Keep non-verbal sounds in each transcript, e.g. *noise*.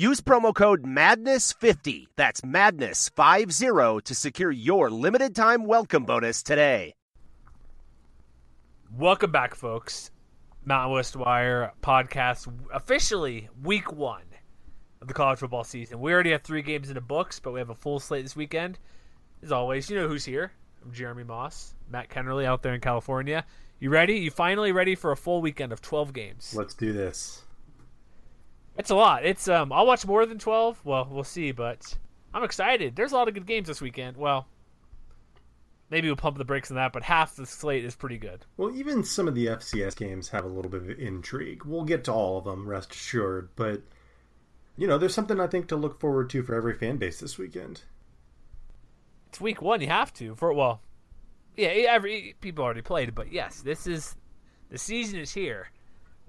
Use promo code MADNESS50, that's MADNESS50, to secure your limited time welcome bonus today. Welcome back, folks. Mountain West Wire podcast officially week one of the college football season. We already have three games in the books, but we have a full slate this weekend. As always, you know who's here. I'm Jeremy Moss, Matt Kennerly out there in California. You ready? You finally ready for a full weekend of 12 games? Let's do this. It's a lot. It's um I'll watch more than 12. Well, we'll see, but I'm excited. There's a lot of good games this weekend. Well, maybe we'll pump the brakes on that, but half the slate is pretty good. Well, even some of the FCS games have a little bit of intrigue. We'll get to all of them, rest assured, but you know, there's something I think to look forward to for every fan base this weekend. It's week 1, you have to. For well, yeah, every people already played, but yes, this is the season is here.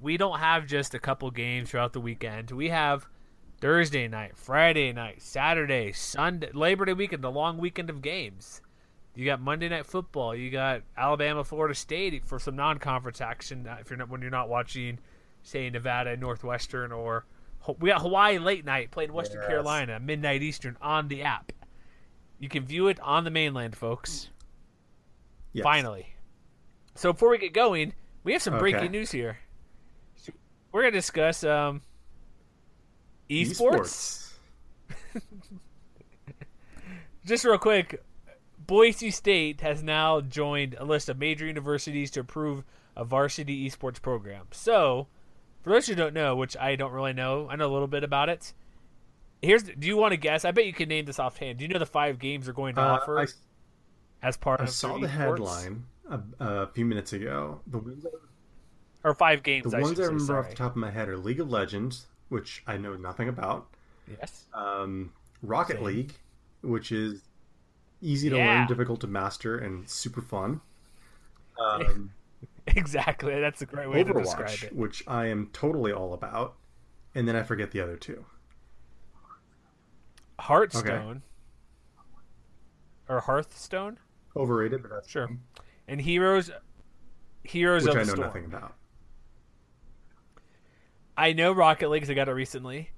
We don't have just a couple games throughout the weekend. We have Thursday night, Friday night, Saturday, Sunday, Labor Day weekend, the long weekend of games. You got Monday Night Football. You got Alabama, Florida State for some non-conference action. Uh, if you're not when you're not watching, say Nevada, Northwestern, or we got Hawaii late night playing Western yes. Carolina midnight Eastern on the app. You can view it on the mainland, folks. Yes. Finally. So before we get going, we have some breaking okay. news here. We're gonna discuss um, esports. esports. *laughs* Just real quick, Boise State has now joined a list of major universities to approve a varsity esports program. So, for those who don't know, which I don't really know, I know a little bit about it. Here's, do you want to guess? I bet you can name this offhand. Do you know the five games are going to uh, offer I, as part I of? I saw the headline a, a, few minutes ago. The ones or five games. The I ones I remember say, off the top of my head are League of Legends, which I know nothing about. Yes. Um, Rocket Same. League, which is easy to yeah. learn, difficult to master, and super fun. *laughs* Um, exactly, that's a great way Overwatch, to describe it. Which I am totally all about, and then I forget the other two. Hearthstone okay. or Hearthstone. Overrated, but that's sure. And Heroes, Heroes which of I know Storm. nothing about. I know Rocket League because I got it recently.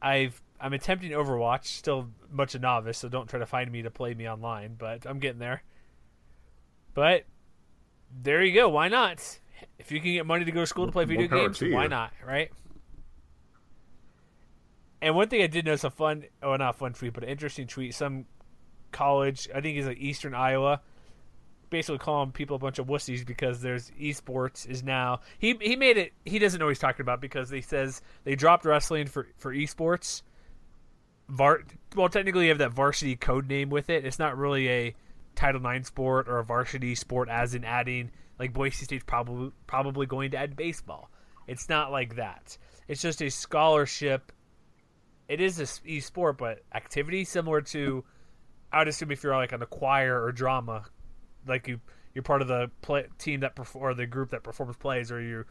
I've I'm attempting Overwatch, still much a novice, so don't try to find me to play me online, but I'm getting there. But there you go. Why not? If you can get money to go to school to play video games, why not, right? And one thing I did notice a fun, oh, not fun tweet, but an interesting tweet. Some college, I think he's like Eastern Iowa, basically calling people a bunch of wussies because there's esports is now. He he made it. He doesn't know he's talking about because he says they dropped wrestling for for esports var well technically you have that varsity code name with it. It's not really a Title IX sport or a varsity sport as in adding like Boise State's probably probably going to add baseball. It's not like that. It's just a scholarship. It is a e sport, but activity similar to I would assume if you're like on the choir or drama, like you you're part of the play, team that perform or the group that performs plays, or you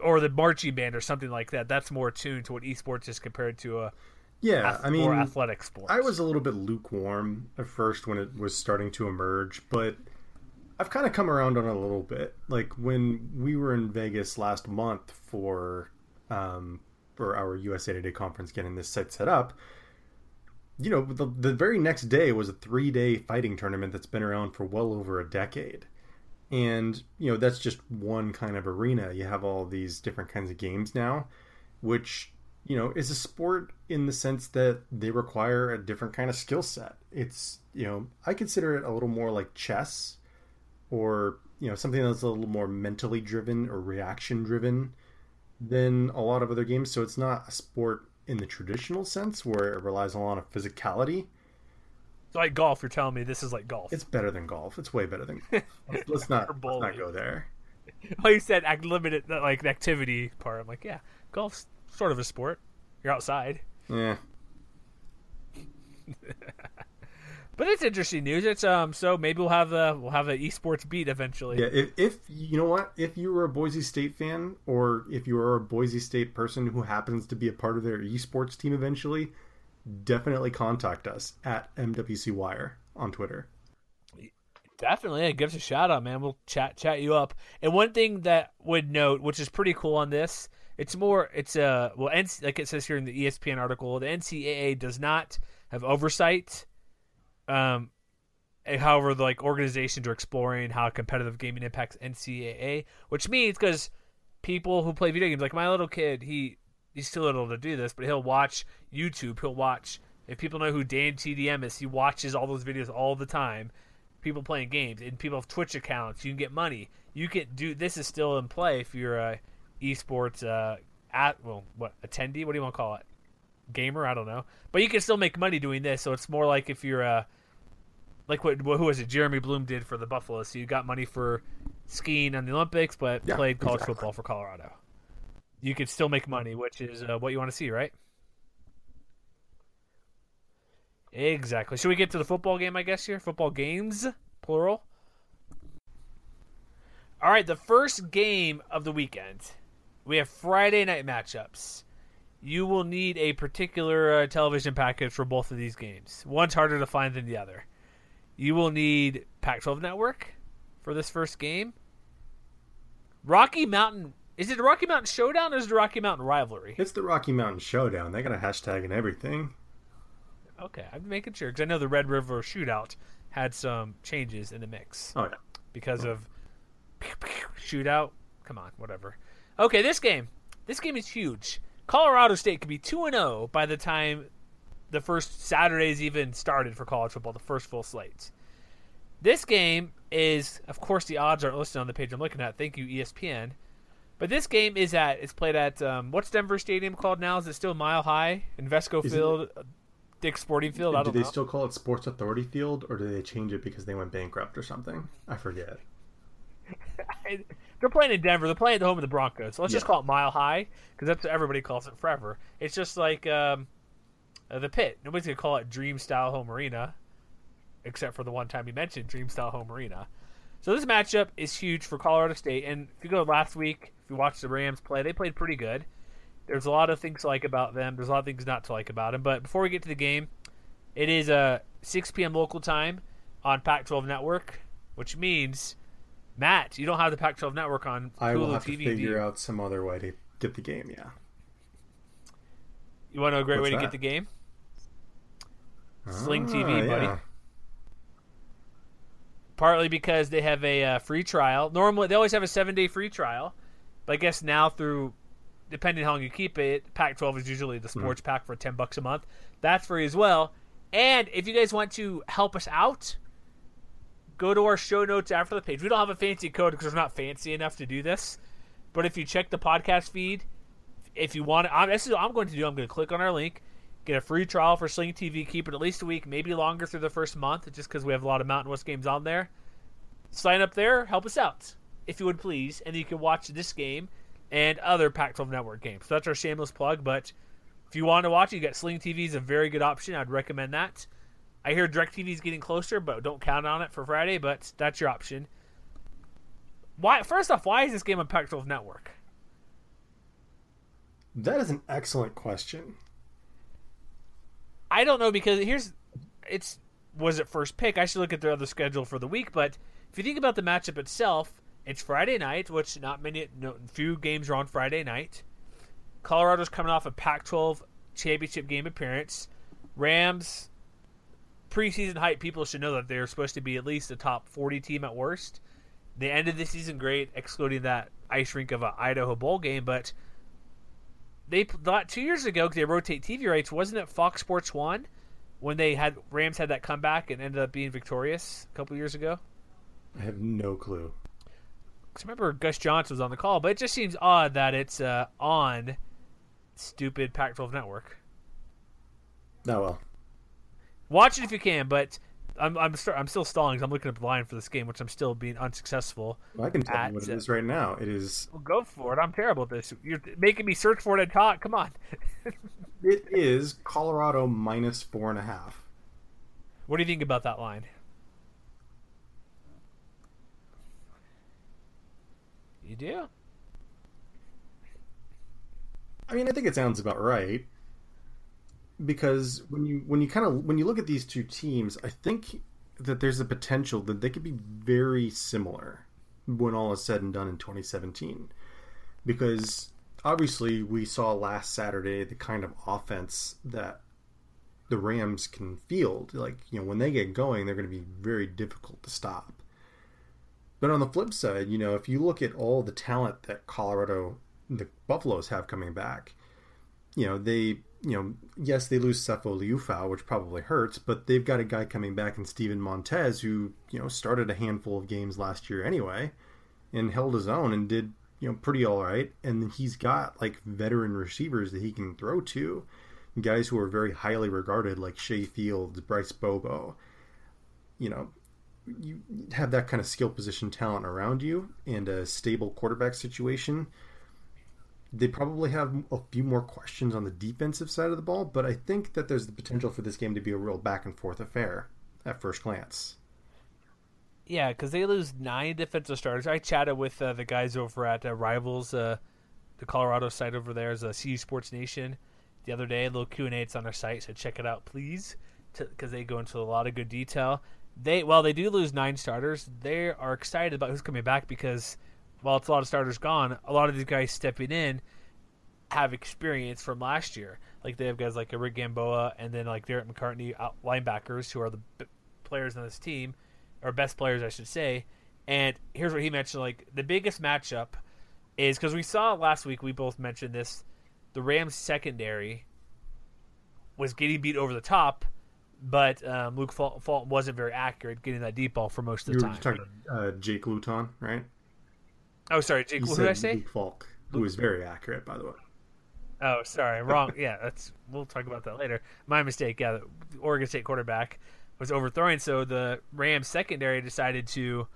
or the marching band or something like that. That's more attuned to what esports is compared to a yeah, ath- I mean, more athletic sports. I was a little bit lukewarm at first when it was starting to emerge, but I've kind of come around on it a little bit. Like when we were in Vegas last month for um, for our USA Today conference, getting this site set up. You know, the, the very next day was a three day fighting tournament that's been around for well over a decade. And, you know, that's just one kind of arena. You have all these different kinds of games now, which you know, is a sport in the sense that they require a different kind of skill set. It's, you know, I consider it a little more like chess or, you know, something that's a little more mentally driven or reaction driven than a lot of other games. So it's not a sport in the traditional sense where it relies a lot of physicality. like golf. You're telling me this is like golf. It's better than golf. It's way better than *laughs* golf. let's not let's not go there. Oh, you said act limited like the activity part. I'm like, yeah, golf's sort of a sport. You're outside. Yeah. *laughs* but it's interesting news. It's um so maybe we'll have a we'll have an esports beat eventually. Yeah, if, if you know what, if you were a Boise State fan or if you are a Boise State person who happens to be a part of their esports team eventually, definitely contact us at MWC Wire on Twitter. Definitely, give us a shout out, man. We'll chat chat you up. And one thing that would note, which is pretty cool on this, it's more it's a uh, well, like it says here in the ESPN article, the NCAA does not have oversight. Um, however, the like organizations are exploring how competitive gaming impacts NCAA, which means because people who play video games, like my little kid, he he's too little to do this, but he'll watch YouTube. He'll watch if people know who Dan TDM is, he watches all those videos all the time. People playing games and people have Twitch accounts. You can get money. You can do this is still in play if you're a esports uh, at well what attendee. What do you want to call it? Gamer? I don't know. But you can still make money doing this. So it's more like if you're a like what who was it? Jeremy Bloom did for the Buffalo. So you got money for skiing on the Olympics, but yeah, played college exactly. football for Colorado. You could still make money, which is uh, what you want to see, right? Exactly. Should we get to the football game? I guess here, football games plural. All right, the first game of the weekend. We have Friday night matchups. You will need a particular uh, television package for both of these games. One's harder to find than the other. You will need Pac 12 Network for this first game. Rocky Mountain. Is it the Rocky Mountain Showdown or is it the Rocky Mountain Rivalry? It's the Rocky Mountain Showdown. They got a hashtag and everything. Okay, I'm making sure because I know the Red River Shootout had some changes in the mix. Oh yeah, because oh. of shootout. Come on, whatever. Okay, this game. This game is huge. Colorado State could be 2 and 0 by the time the first Saturdays even started for college football, the first full slates. This game is, of course, the odds aren't listed on the page I'm looking at. Thank you, ESPN. But this game is at it's played at um, what's Denver Stadium called now? Is it still Mile High, Invesco Field, Dick Sporting Field? I do they know. still call it Sports Authority Field, or do they change it because they went bankrupt or something? I forget. *laughs* they're playing in Denver. They're playing at the home of the Broncos. So let's yeah. just call it Mile High because that's what everybody calls it forever. It's just like um, uh, the pit. Nobody's gonna call it Dream Style Home Arena, except for the one time you mentioned Dream Style Home Arena. So this matchup is huge for Colorado State. And if you go last week, if you watch the Rams play, they played pretty good. There's a lot of things to like about them. There's a lot of things not to like about them. But before we get to the game, it is a uh, 6 p.m. local time on Pac-12 Network, which means Matt, you don't have the Pac-12 network on Hulu I will have TV, to figure out some other way to get the game. Yeah. You want to know a great What's way to get the game? Sling TV, ah, buddy. Yeah. Partly because they have a uh, free trial. Normally, they always have a seven-day free trial, but I guess now through, depending how long you keep it, Pac-12 is usually the sports mm. pack for ten bucks a month. That's free as well. And if you guys want to help us out, go to our show notes after the page. We don't have a fancy code because we're not fancy enough to do this. But if you check the podcast feed, if you want, I'm, this is what I'm going to do. I'm going to click on our link, get a free trial for Sling TV, keep it at least a week, maybe longer through the first month, just because we have a lot of Mountain West games on there. Sign up there, help us out, if you would please, and you can watch this game and other Pac-12 Network games. So that's our shameless plug. But if you want to watch you got Sling TV is a very good option. I'd recommend that. I hear DirecTV is getting closer, but don't count on it for Friday. But that's your option. Why? First off, why is this game on Pac-12 Network? That is an excellent question. I don't know because here's it's was it first pick. I should look at their other schedule for the week, but if you think about the matchup itself, it's Friday night, which not many, no, few games are on Friday night. Colorado's coming off a Pac-12 championship game appearance. Rams preseason hype, people should know that they're supposed to be at least a top 40 team at worst. They ended the season great, excluding that ice rink of an Idaho Bowl game, but they thought two years ago they rotate TV rights. Wasn't it Fox Sports One when they had Rams had that comeback and ended up being victorious a couple years ago? I have no clue. Cause remember Gus Johnson was on the call, but it just seems odd that it's uh, on stupid Pac-12 network. Oh well. Watch it if you can, but I'm I'm, st- I'm still stalling. 'cause I'm looking up the line for this game, which I'm still being unsuccessful. Well, I can tell At, you what it uh, right now. It is Well, go for it. I'm terrible at this. You're making me search for it and talk. Come on. *laughs* it is Colorado minus four and a half. What do you think about that line? You do? I mean, I think it sounds about right. Because when you when you kind of when you look at these two teams, I think that there's a potential that they could be very similar when all is said and done in 2017. Because obviously we saw last Saturday the kind of offense that the Rams can field. Like, you know, when they get going, they're going to be very difficult to stop. But on the flip side, you know, if you look at all the talent that Colorado, the Buffaloes have coming back, you know, they, you know, yes, they lose Sefo Liufau, which probably hurts, but they've got a guy coming back in Steven Montez who, you know, started a handful of games last year anyway and held his own and did, you know, pretty all right. And he's got like veteran receivers that he can throw to, guys who are very highly regarded, like Shay Fields, Bryce Bobo. You know, you have that kind of skill position talent around you and a stable quarterback situation. They probably have a few more questions on the defensive side of the ball, but I think that there's the potential for this game to be a real back and forth affair at first glance. Yeah, because they lose nine defensive starters. I chatted with uh, the guys over at uh, Rivals, uh, the Colorado site over there, is a CU Sports Nation, the other day. A little Q and A. It's on their site, so check it out, please, because they go into a lot of good detail. They while they do lose nine starters, they are excited about who's coming back because while it's a lot of starters gone, a lot of these guys stepping in have experience from last year. Like they have guys like Rick Gamboa and then like Derek McCartney, linebackers who are the b- players on this team, or best players, I should say. And here's what he mentioned: like the biggest matchup is because we saw last week. We both mentioned this: the Rams secondary was getting beat over the top, but um, Luke Fal- Fulton wasn't very accurate getting that deep ball for most of the You the were time. talking about uh, Jake Luton, right? Oh, sorry, Jake. What did I say? Luke Falk, who was very accurate, by the way. Oh, sorry, wrong. *laughs* yeah, that's we'll talk about that later. My mistake. Yeah, the Oregon State quarterback was overthrowing, so the Rams secondary decided to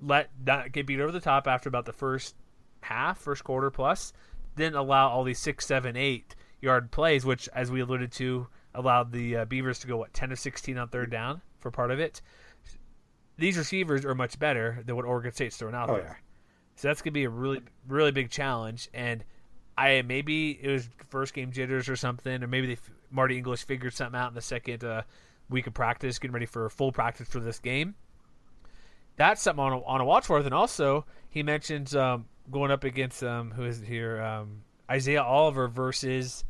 let not get beat over the top after about the first half, first quarter plus. Didn't allow all these six, seven, eight yard plays, which, as we alluded to, allowed the uh, Beavers to go what ten of sixteen on third down for part of it. These receivers are much better than what Oregon State's throwing out Oh, there. yeah. So that's gonna be a really, really big challenge. And I maybe it was first game jitters or something, or maybe they, Marty English figured something out in the second uh, week of practice, getting ready for full practice for this game. That's something on a, on a watch for. And also, he mentions um, going up against um, who is it here um, Isaiah Oliver versus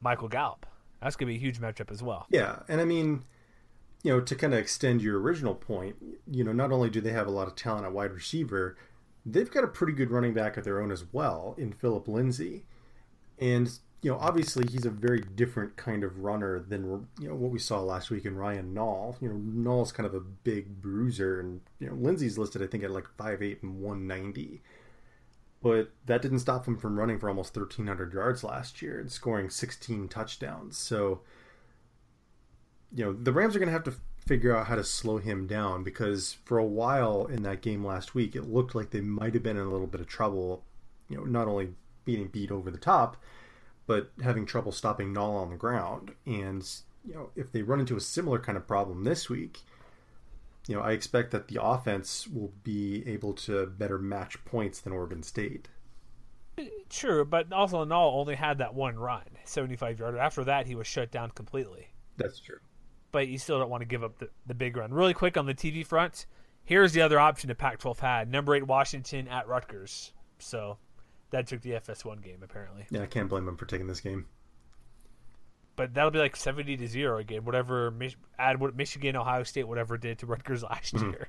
Michael Gallup. That's gonna be a huge matchup as well. Yeah, and I mean, you know, to kind of extend your original point, you know, not only do they have a lot of talent at wide receiver, they've got a pretty good running back of their own as well in Phillip Lindsay. And, you know, obviously he's a very different kind of runner than, you know, what we saw last week in Ryan Nall. You know, Nall's kind of a big bruiser, and, you know, Lindsay's listed, I think, at like 5'8 and 190. But that didn't stop him from running for almost 1,300 yards last year and scoring 16 touchdowns. So, you know, the Rams are going to have to figure out how to slow him down because for a while in that game last week, it looked like they might have been in a little bit of trouble, you know, not only being beat over the top, but having trouble stopping Nall on the ground. And, you know, if they run into a similar kind of problem this week, you know, I expect that the offense will be able to better match points than Oregon State. True, but also Nall only had that one run, seventy-five yarder. After that, he was shut down completely. That's true. But you still don't want to give up the, the big run. Really quick on the TV front, here's the other option the Pac 12 had number eight Washington at Rutgers. So that took the FS1 game, apparently. Yeah, I can't blame them for taking this game. But that'll be like 70 to 0 again, whatever, add what Michigan, Ohio State, whatever did to Rutgers *laughs* last mm-hmm. year.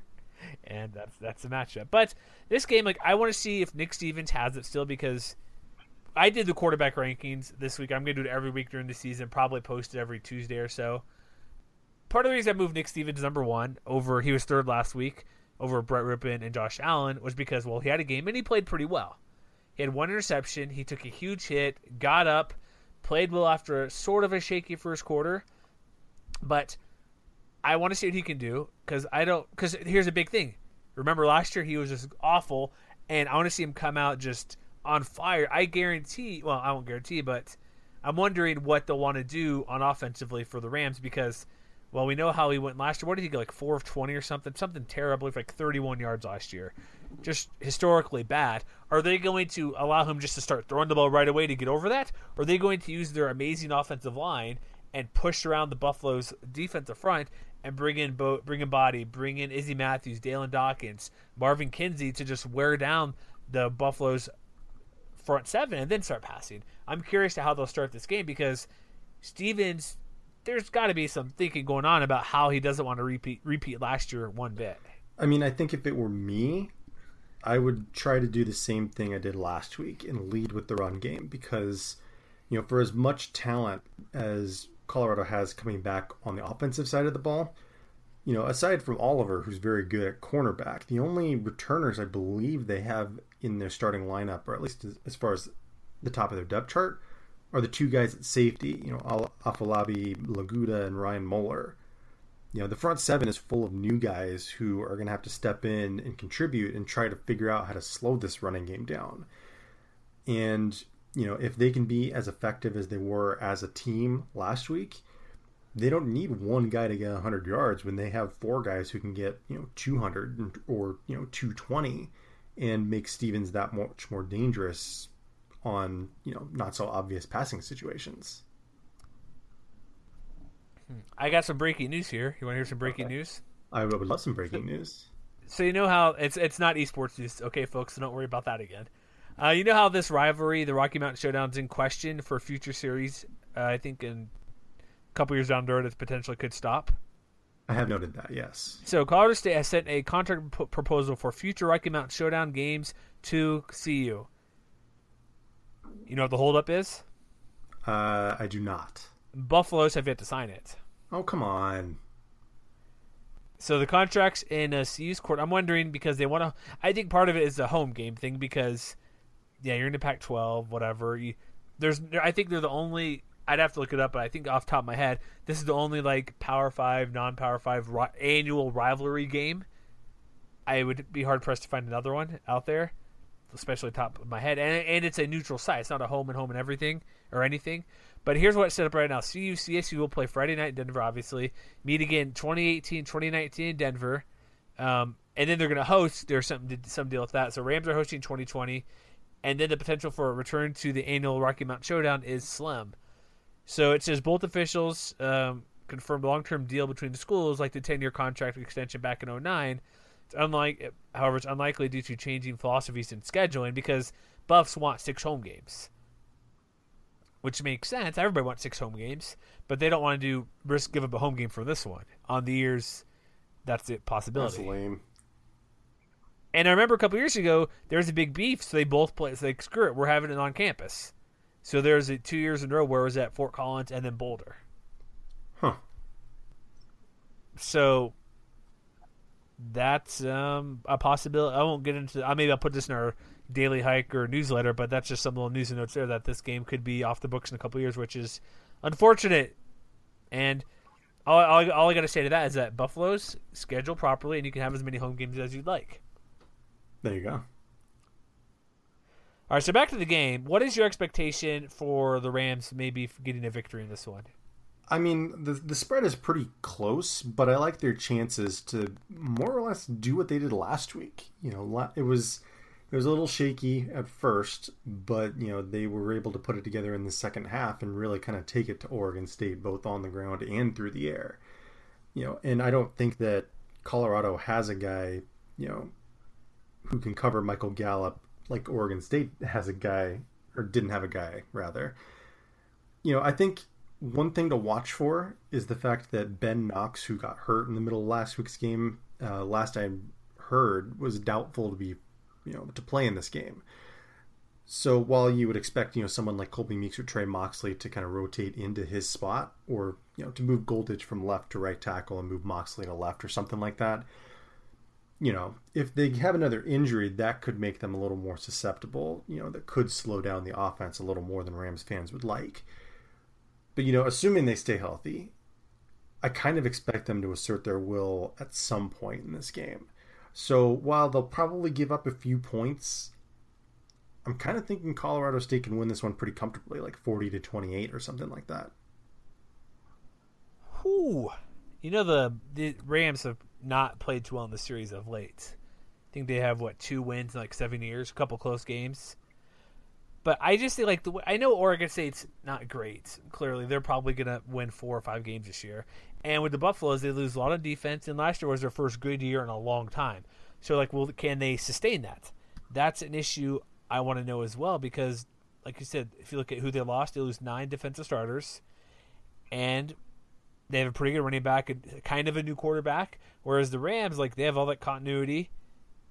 And that's that's the matchup. But this game, like, I want to see if Nick Stevens has it still because I did the quarterback rankings this week. I'm going to do it every week during the season, probably post it every Tuesday or so. Part of the reason I moved Nick Stevens number one over, he was third last week. over Brett Rypien and Josh Allen was because well he had a game and he played pretty well. He had one interception. He took a huge hit, got up, played well after sort of a shaky first quarter, but I want to see what he can do because I don't. Because here's a big thing. Remember last year he was just awful, and I want to see him come out just on fire. I guarantee. Well, I won't guarantee, but I'm wondering what they'll want to do on offensively for the Rams because, well, we know how he went last year. What did he go like four of twenty or something? Something terrible, like 31 yards last year, just historically bad. Are they going to allow him just to start throwing the ball right away to get over that? Or are they going to use their amazing offensive line and push around the Buffalo's defensive front and bring in Bo- bring in Body, bring in Izzy Matthews, Dalyn Dawkins, Marvin Kinsey to just wear down the Buffalo's front seven and then start passing. I'm curious to how they'll start this game because Stevens, there's got to be some thinking going on about how he doesn't want to repeat repeat last year one bit. I mean, I think if it were me, I would try to do the same thing I did last week and lead with the run game because, you know, for as much talent as Colorado has coming back on the offensive side of the ball, you know, aside from Oliver, who's very good at cornerback, the only returners I believe they have in their starting lineup, or at least as, as far as the top of their depth chart, are the two guys at safety, you know, Afolabi Laguda and Ryan Moeller. You know, the front seven is full of new guys who are going to have to step in and contribute and try to figure out how to slow this running game down. And, you know, if they can be as effective as they were as a team last week, they don't need one guy to get 100 yards when they have four guys who can get you know 200 or you know 220 and make Stevens that much more dangerous on you know not so obvious passing situations. Hmm. I got some breaking news here. You want to hear some breaking okay. news? I would love some breaking news. So you know how it's it's not esports news, okay, folks. So don't worry about that again. Uh, you know how this rivalry, the Rocky Mountain Showdown's in question for future series. Uh, I think in a couple years down the road, it potentially could stop. I have noted that, yes. So Colorado State has sent a contract p- proposal for future Rocky Mountain Showdown games to CU. You know what the holdup is? Uh, I do not. Buffaloes have yet to sign it. Oh, come on. So the contracts in a CU's court. I'm wondering because they want to. I think part of it is the home game thing because, yeah, you're in the Pac-12, whatever. You, there's, I think they're the only I'd have to look it up, but I think off top of my head, this is the only like Power Five, non-Power Five ri- annual rivalry game. I would be hard pressed to find another one out there, especially top of my head. And, and it's a neutral site; it's not a home and home and everything or anything. But here's what's set up right now: CU CSU will play Friday night in Denver, obviously. Meet again 2018, 2019 in Denver, um, and then they're going to host. There's something some deal with that. So Rams are hosting 2020, and then the potential for a return to the annual Rocky Mountain Showdown is slim. So it says both officials um, confirmed long-term deal between the schools, like the 10-year contract extension back in 09. It's unlike, however, it's unlikely due to changing philosophies and scheduling because Buffs want six home games, which makes sense. Everybody wants six home games, but they don't want to do risk give up a home game for this one on the years. That's a possibility. That's lame. And I remember a couple years ago there was a big beef, so they both played. So like, screw it, we're having it on campus. So there's a two years in a row where it was at Fort Collins and then Boulder. Huh. So that's um, a possibility. I won't get into. I maybe I'll put this in our daily hike or newsletter, but that's just some little news and notes there that this game could be off the books in a couple years, which is unfortunate. And all, all, all I got to say to that is that Buffalo's schedule properly, and you can have as many home games as you'd like. There you go. All right, so back to the game. What is your expectation for the Rams maybe getting a victory in this one? I mean, the the spread is pretty close, but I like their chances to more or less do what they did last week. You know, it was it was a little shaky at first, but you know they were able to put it together in the second half and really kind of take it to Oregon State, both on the ground and through the air. You know, and I don't think that Colorado has a guy, you know, who can cover Michael Gallup like Oregon State has a guy or didn't have a guy rather. You know, I think one thing to watch for is the fact that Ben Knox, who got hurt in the middle of last week's game, uh, last I heard, was doubtful to be, you know, to play in this game. So while you would expect, you know, someone like Colby Meeks or Trey Moxley to kind of rotate into his spot, or you know, to move Golditch from left to right tackle and move Moxley to left or something like that, you know, if they have another injury, that could make them a little more susceptible. You know, that could slow down the offense a little more than Rams fans would like. But you know, assuming they stay healthy, I kind of expect them to assert their will at some point in this game. So while they'll probably give up a few points, I'm kind of thinking Colorado State can win this one pretty comfortably, like 40 to 28 or something like that. Whew. You know the the Rams have not played too well in the series of late. I think they have what two wins in like seven years, a couple close games. But I just think like the I know Oregon State's not great. Clearly, they're probably gonna win four or five games this year. And with the Buffaloes, they lose a lot of defense, and last year was their first good year in a long time. So like, well, can they sustain that? That's an issue I want to know as well because, like you said, if you look at who they lost, they lose nine defensive starters, and they have a pretty good running back, and kind of a new quarterback. Whereas the Rams, like they have all that continuity,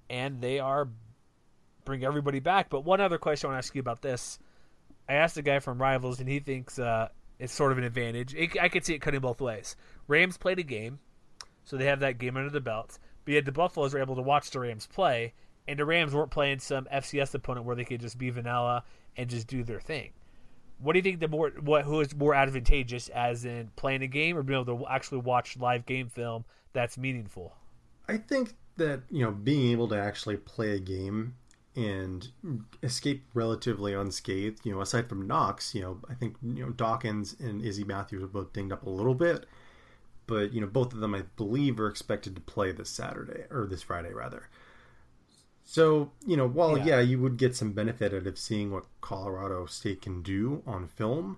and they are bring everybody back. But one other question I want to ask you about this: I asked a guy from Rivals, and he thinks uh, it's sort of an advantage. It, I could see it cutting both ways. Rams played a game, so they have that game under the belt. But yet the Buffaloes were able to watch the Rams play, and the Rams weren't playing some FCS opponent where they could just be vanilla and just do their thing. What do you think the more what who is more advantageous, as in playing a game or being able to actually watch live game film that's meaningful? I think that you know being able to actually play a game and escape relatively unscathed. You know, aside from Knox, you know, I think you know Dawkins and Izzy Matthews are both dinged up a little bit, but you know both of them I believe are expected to play this Saturday or this Friday rather. So, you know, while yeah. yeah. you would get some benefit out of seeing what Colorado State can do on film,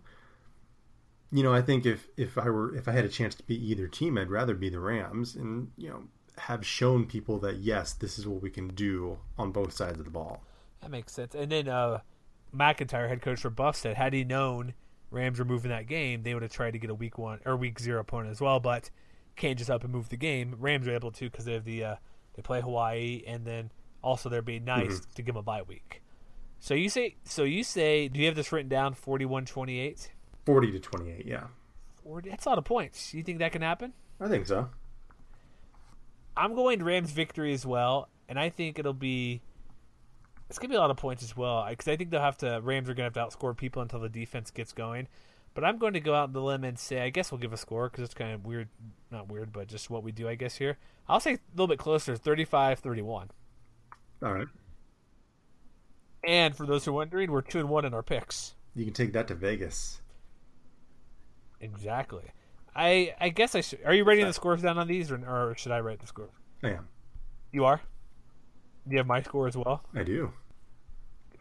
you know, I think if if I were if I had a chance to be either team, I'd rather be the Rams and, you know, have shown people that yes, this is what we can do on both sides of the ball. That makes sense. And then uh MacIntyre, head coach for Buff, said had he known Rams were moving that game, they would have tried to get a week one or week zero opponent as well, but can't just up and move the game. Rams are able to because they have the uh, they play Hawaii and then also, they're being nice mm-hmm. to give them a bye week. So you say, so you say, do you have this written down? 41-28? 40 to 28, yeah. 40, that's a lot of points. You think that can happen? I think so. I'm going Rams victory as well, and I think it'll be it's gonna be a lot of points as well because I think they'll have to Rams are gonna have to outscore people until the defense gets going. But I'm going to go out on the limb and say I guess we'll give a score because it's kind of weird, not weird, but just what we do I guess here. I'll say a little bit closer, 35-31. All right. And for those who are wondering, we're two and one in our picks. You can take that to Vegas. Exactly. I I guess I should. Are you writing the scores down on these, or, or should I write the scores? I am. You are. Do you have my score as well? I do.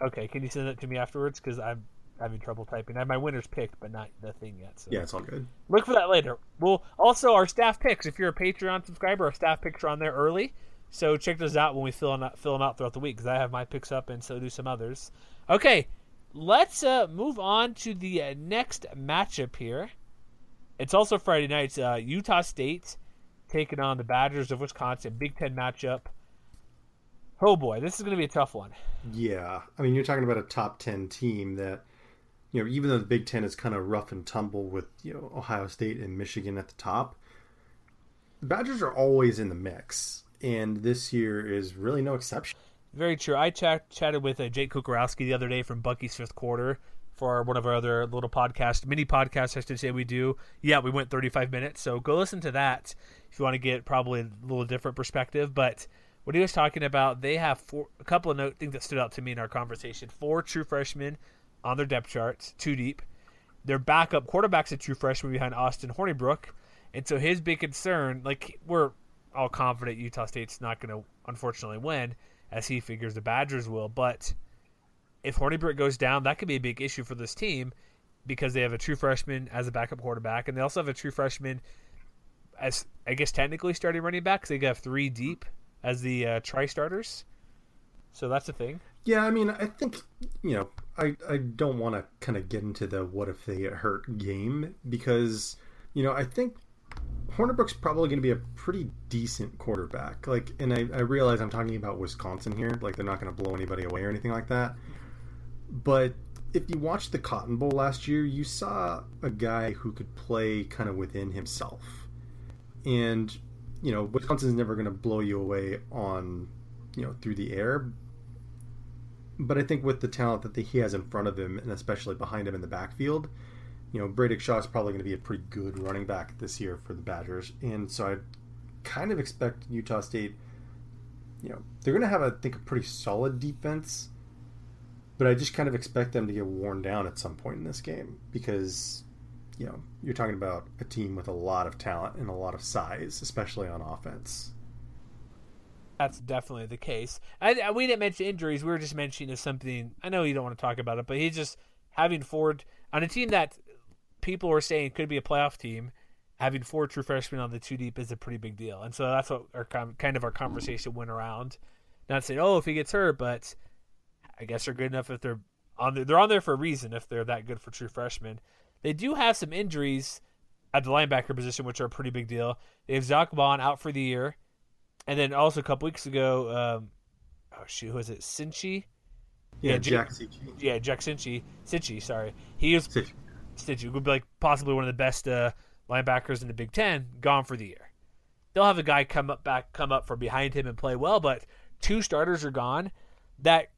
Okay, can you send it to me afterwards? Because I'm having trouble typing. I have my winners picked, but not the thing yet. So. Yeah, it's all good. Look for that later. Well, also our staff picks. If you're a Patreon subscriber, our staff picks are on there early. So check those out when we fill them out, fill them out throughout the week because I have my picks up and so do some others. Okay, let's uh, move on to the uh, next matchup here. It's also Friday night. Uh, Utah State taking on the Badgers of Wisconsin. Big Ten matchup. Oh boy, this is going to be a tough one. Yeah, I mean you're talking about a top ten team that you know even though the Big Ten is kind of rough and tumble with you know Ohio State and Michigan at the top, the Badgers are always in the mix and this year is really no exception. Very true. I ch- chatted with uh, Jake Kocorowski the other day from Bucky's Fifth Quarter for one of our other little podcast, mini podcasts, I should say we do. Yeah, we went 35 minutes, so go listen to that if you want to get probably a little different perspective. But what he was talking about, they have four, a couple of note things that stood out to me in our conversation. Four true freshmen on their depth charts, two deep. Their backup quarterback's a true freshman behind Austin Hornibrook. And so his big concern, like we're all confident Utah State's not going to unfortunately win, as he figures the Badgers will. But if Hornibrook goes down, that could be a big issue for this team because they have a true freshman as a backup quarterback, and they also have a true freshman as I guess technically starting running back because they have three deep as the uh, tri starters. So that's the thing. Yeah, I mean, I think you know, I I don't want to kind of get into the what if they get hurt game because you know I think Hornibrook's probably going to be a pretty decent quarterback. Like, and I, I realize I'm talking about Wisconsin here. Like, they're not going to blow anybody away or anything like that. But if you watched the Cotton Bowl last year, you saw a guy who could play kind of within himself. And you know, Wisconsin's never going to blow you away on, you know, through the air. But I think with the talent that the, he has in front of him, and especially behind him in the backfield, you know, Bradrick Shaw is probably going to be a pretty good running back this year for the Badgers. And so I kind of expect Utah State, you know, they're going to have, I think, a pretty solid defense. But I just kind of expect them to get worn down at some point in this game because you know, you're talking about a team with a lot of talent and a lot of size, especially on offense. That's definitely the case. We didn't mention injuries. We were just mentioning as something. I know you don't want to talk about it, but he's just having Ford on a team that people were saying could be a playoff team. Having four true freshmen on the two deep is a pretty big deal, and so that's what our kind of our conversation went around. Not saying, oh, if he gets hurt, but I guess they're good enough if they're on. The, they're on there for a reason if they're that good for true freshmen. They do have some injuries at the linebacker position, which are a pretty big deal. They have Zack Baun out for the year, and then also a couple weeks ago, um, oh shoot, who was it? Cincy? Yeah, yeah Jack Cincy. Yeah, Jack Cincy. Cincy, sorry. He was Cincy would be like possibly one of the best uh, linebackers in the Big Ten, gone for the year. They'll have a guy come up back, come up from behind him and play well, but two starters are gone. That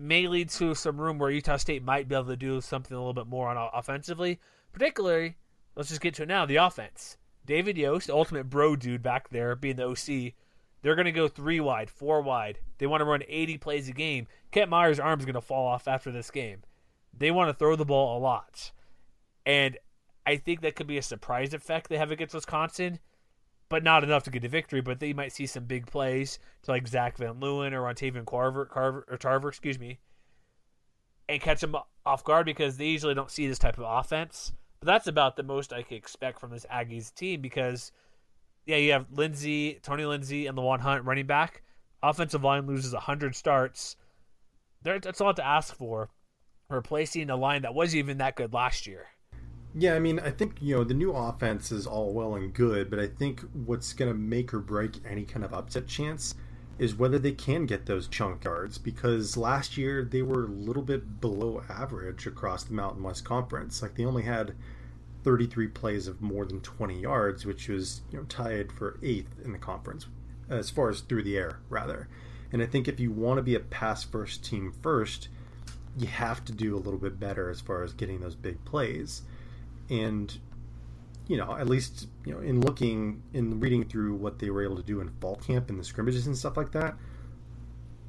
may lead to some room where Utah State might be able to do something a little bit more on offensively. Particularly, let's just get to it now. The offense. David Yost, the ultimate bro dude back there, being the OC. They're going to go three wide, four wide. They want to run 80 plays a game. Kent Myers' arm's going to fall off after this game. They want to throw the ball a lot. And I think that could be a surprise effect they have against Wisconsin but not enough to get a victory. But they might see some big plays to like Zach Van Leeuwen or Rontavian Carver, Carver or Tarver, excuse me, and catch them off guard because they usually don't see this type of offense. But that's about the most I could expect from this Aggies team because, yeah, you have Lindsey, Tony Lindsey, and the one Hunt running back. Offensive line loses 100 starts. That's a lot to ask for, replacing a line that wasn't even that good last year. Yeah, I mean, I think, you know, the new offense is all well and good, but I think what's going to make or break any kind of upset chance is whether they can get those chunk yards because last year they were a little bit below average across the Mountain West Conference. Like they only had 33 plays of more than 20 yards, which was, you know, tied for 8th in the conference as far as through the air rather. And I think if you want to be a pass first team first, you have to do a little bit better as far as getting those big plays and you know, at least you know, in looking in reading through what they were able to do in fall camp and the scrimmages and stuff like that,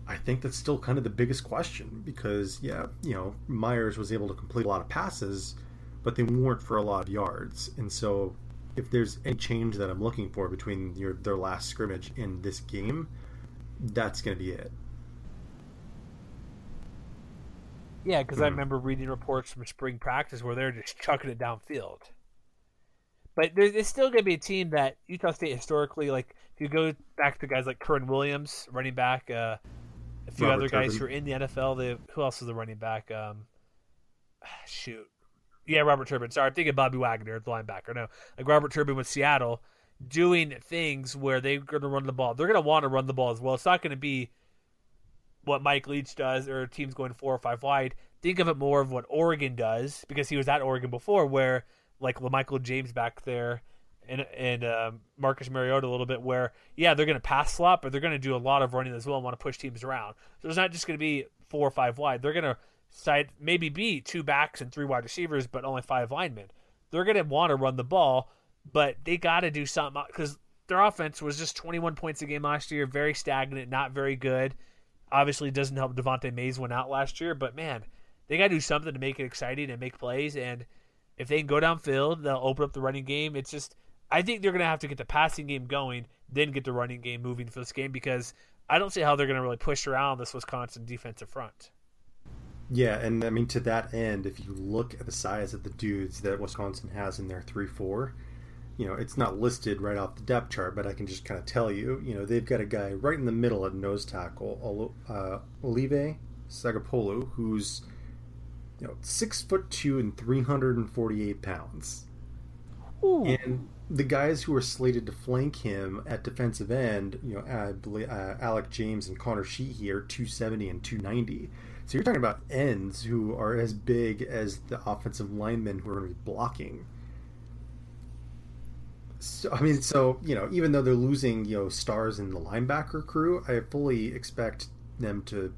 I think that's still kind of the biggest question because yeah, you know, Myers was able to complete a lot of passes, but they weren't for a lot of yards, and so if there's any change that I'm looking for between your their last scrimmage and this game, that's going to be it. Yeah, because mm. I hmm. remember reading reports from spring practice where they're just chucking it downfield. But there's still going to be a team that Utah State historically, like if you go back to guys like Kerwynn Williams, running back, uh, a few Robert other guys who are in the NFL. They who else is the running back? Um, *sighs* shoot, yeah, Robert Turbin. Sorry, I'm thinking Bobby Wagner, the linebacker. No, like Robert Turbin with Seattle, doing things where they're going to run the ball. They're going to want to run the ball as well. It's not going to be what Mike Leach does or teams going four or five wide. Think of it more of what Oregon does because he was at Oregon before, where like Michael James back there and and uh, Marcus Mariota a little bit, where yeah they're going to pass slot, but they're going to do a lot of running as well and want to push teams around. So it's not just going to be four or five wide. They're going to side maybe be two backs and three wide receivers, but only five linemen. They're going to want to run the ball, but they got to do something because their offense was just 21 points a game last year, very stagnant, not very good. Obviously, it doesn't help Devante Mays went out last year, but man, they got to do something to make it exciting and make plays. And if they can go downfield, they'll open up the running game. It's just, I think they're going to have to get the passing game going, then get the running game moving for this game because I don't see how they're going to really push around this Wisconsin defensive front. Yeah, and I mean to that end, if you look at the size of the dudes that Wisconsin has in their three four, you know, it's not listed right off the depth chart, but I can just kind of tell you, you know, they've got a guy right in the middle at nose tackle, uh, Olive Sagapolu, who's, you know, six foot two and 348 pounds. Ooh. And the guys who are slated to flank him at defensive end, you know, I believe, uh, Alec James and Conor Sheehy are 270 and 290. So you're talking about ends who are as big as the offensive linemen who are going to be blocking. So, I mean, so you know, even though they're losing, you know, stars in the linebacker crew, I fully expect them to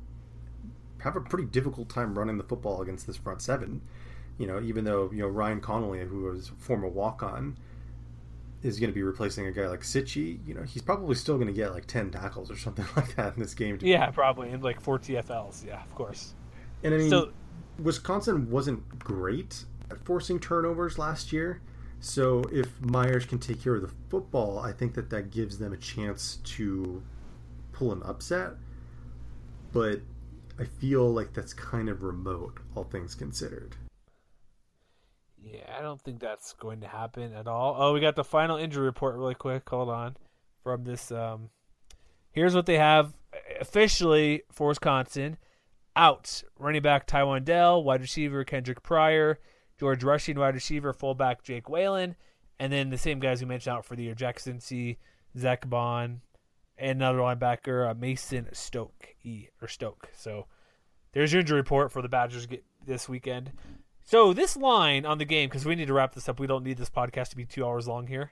have a pretty difficult time running the football against this front seven. You know, even though you know Ryan Connolly, who was a former walk-on, is going to be replacing a guy like Cichy, you know, he's probably still going to get like 10 tackles or something *laughs* like that in this game. Yeah, probably. And like four TFLs. Yeah, of course. And I mean, so, Wisconsin wasn't great at forcing turnovers last year. So if Myers can take care of the football, I think that that gives them a chance to pull an upset. But I feel like that's kind of remote, all things considered. Yeah, I don't think that's going to happen at all. Oh, we got the final injury report really quick. Hold on. From this um here's what they have officially for Wisconsin. Out. Running back Tywardell, Deal, wide receiver Kendrick Pryor, George Rushing, wide receiver, fullback Jake Whalen, and then the same guys we mentioned out for the year Jack Cichy, Zack Baun, and another linebacker, uh, Mason Stoke E or Stoke. So there's your injury report for the Badgers this weekend. So this line on the game, because we need to wrap this up. We don't need this podcast to be two hours long here.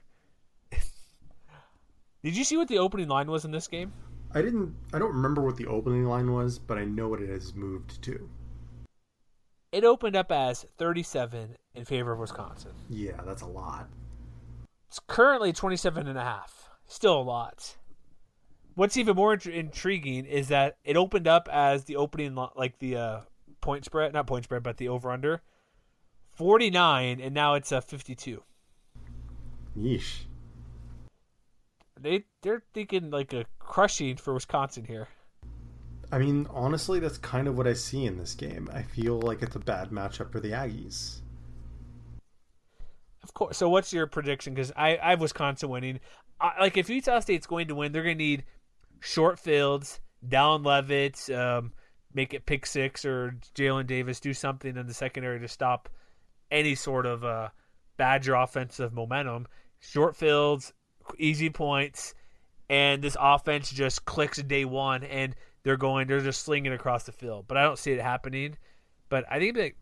*laughs* Did you see what the opening line was in this game? I didn't. I don't remember what the opening line was, but I know what it has moved to. It opened up as 37 in favor of Wisconsin. Yeah, that's a lot. It's currently 27 and a half. Still a lot. What's even more int- intriguing is that it opened up as the opening, like the uh, point spread, not point spread, but the over under 49, and now it's a 52. Yeesh. They they're thinking like a crushing for Wisconsin here. I mean, honestly, that's kind of what I see in this game. I feel like it's a bad matchup for the Aggies. Of course. So, what's your prediction? Because I, I have Wisconsin winning. I, like, if Utah State's going to win, they're going to need short fields, Dallin Leavitt, um, make it pick six, or Jalen Davis do something in the secondary to stop any sort of uh, Badger offensive momentum. Short fields, easy points, and this offense just clicks day one, and they're going, they're just slinging across the field. But I don't see it happening. But I think like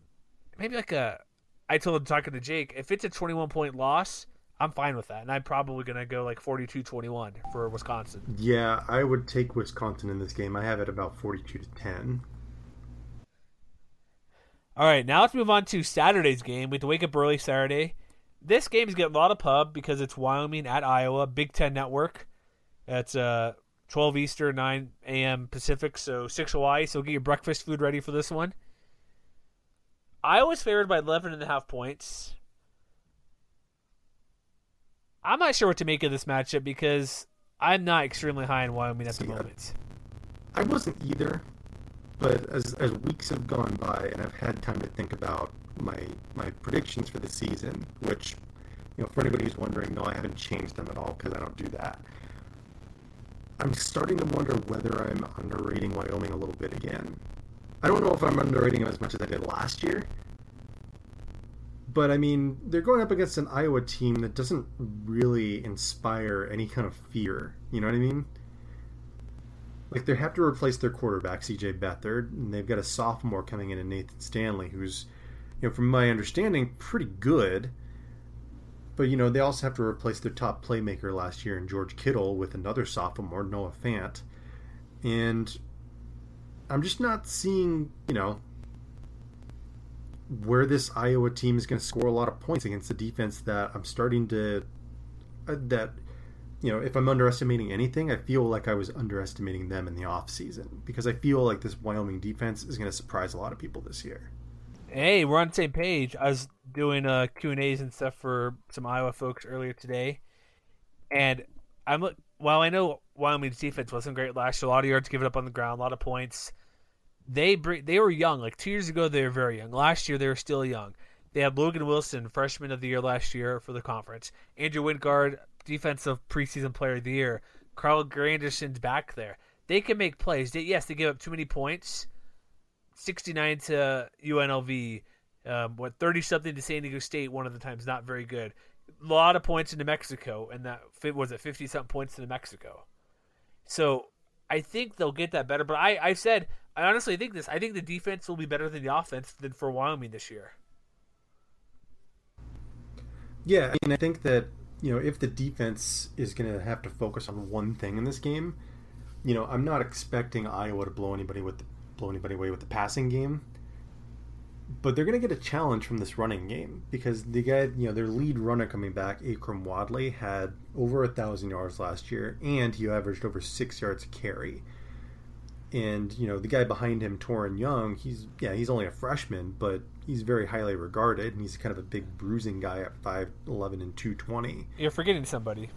maybe like a, I told him talking to Jake, if it's a 21 point loss, I'm fine with that, and I'm probably gonna go like 42-21 for Wisconsin. Yeah, I would take Wisconsin in this game. I have it about 42 to 10. All right, now let's move on to Saturday's game. We have to wake up early Saturday. This game is getting a lot of pub because it's Wyoming at Iowa, Big Ten Network. It's uh 12 Eastern, 9 a.m. Pacific, so 6 Hawaii. So get your breakfast food ready for this one. I Iowa's favored by 11 and a half points. I'm not sure what to make of this matchup because I'm not extremely high in Wyoming at the moment. I wasn't either. But as as weeks have gone by and I've had time to think about my my predictions for the season, which you know, for anybody who's wondering, no, I haven't changed them at all because I don't do that. I'm starting to wonder whether I'm underrating Wyoming a little bit again. I don't know if I'm underrating them as much as I did last year. But I mean, they're going up against an Iowa team that doesn't really inspire any kind of fear. You know what I mean? like they have to replace their quarterback CJ Beathard, and they've got a sophomore coming in in Nathan Stanley, who's, you know, from my understanding, pretty good. But you know they also have to replace their top playmaker last year in George Kittle with another sophomore Noah Fant, and I'm just not seeing you know where this Iowa team is going to score a lot of points against the defense that I'm starting to uh, that you know, if I'm underestimating anything, I feel like I was underestimating them in the off season because I feel like this Wyoming defense is going to surprise a lot of people this year. Hey, we're on the same page. I was doing uh, Q and A's and stuff for some Iowa folks earlier today, and I'm while I know Wyoming's defense wasn't great last year, a lot of yards given up on the ground, a lot of points. They they were young. Like two years ago, they were very young. Last year, they were still young. They had Logan Wilson, freshman of the year last year for the conference. Andrew Wingard, defensive preseason player of the year. Carl Granderson's back there. They can make plays. They, yes, they give up too many points. 69 to UNLV. Um, what 30 something to San Diego State one of the times not very good. A lot of points in New Mexico and that was it 50 something points to New Mexico. So I think they'll get that better. But I I said I honestly think this. I think the defense will be better than the offense than for Wyoming this year. Yeah, I mean I think that you know, if the defense is going to have to focus on one thing in this game, you know, I'm not expecting Iowa to blow anybody with the, blow anybody away with the passing game. But they're going to get a challenge from this running game because the guy, you know, their lead runner coming back, Akrum Wadley, had over a thousand yards last year, and he averaged over six yards a carry. And you know, the guy behind him, Toren Young, he's yeah, he's only a freshman, but he's very highly regarded, and he's kind of a big bruising guy at 5'11 and 220. You're forgetting somebody.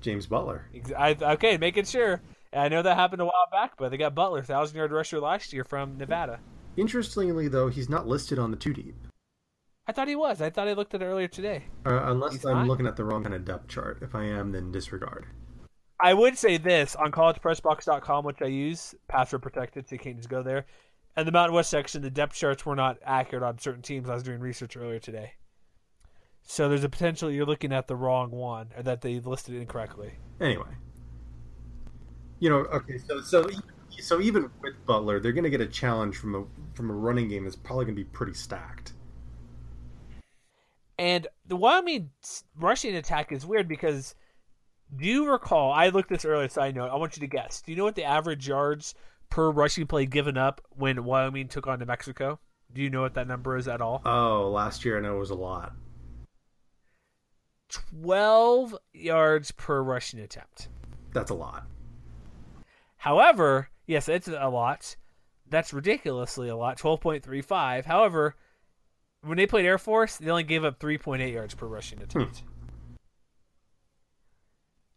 James Butler. I, okay, making sure. I know that happened a while back, but they got Butler, thousand yard rusher last year from Nevada. Interestingly, though, he's not listed on the two deep. I thought he was. I thought I looked at it earlier today. Uh, unless he's I'm not? looking at the wrong kind of depth chart. If I am, then disregard. I would say this on collegepressbox.com, which I use, password protected, so you can't just go there. And the Mountain West section, the depth charts were not accurate on certain teams. I was doing research earlier today. So there's a potential you're looking at the wrong one, or that they listed it incorrectly. Anyway, you know, okay, so so so even with Butler, they're going to get a challenge from a from a running game that's probably going to be pretty stacked. And the Wyoming rushing attack is weird because do you recall? I looked this earlier, side know. I want you to guess. Do you know what the average yards per rushing play given up when Wyoming took on New Mexico? Do you know what that number is at all? Oh, last year I know it was a lot. 12 yards per rushing attempt. That's a lot. However, yes, it's a lot. That's ridiculously a lot. 12.35. However, when they played Air Force, they only gave up 3.8 yards per rushing attempt. Hmm.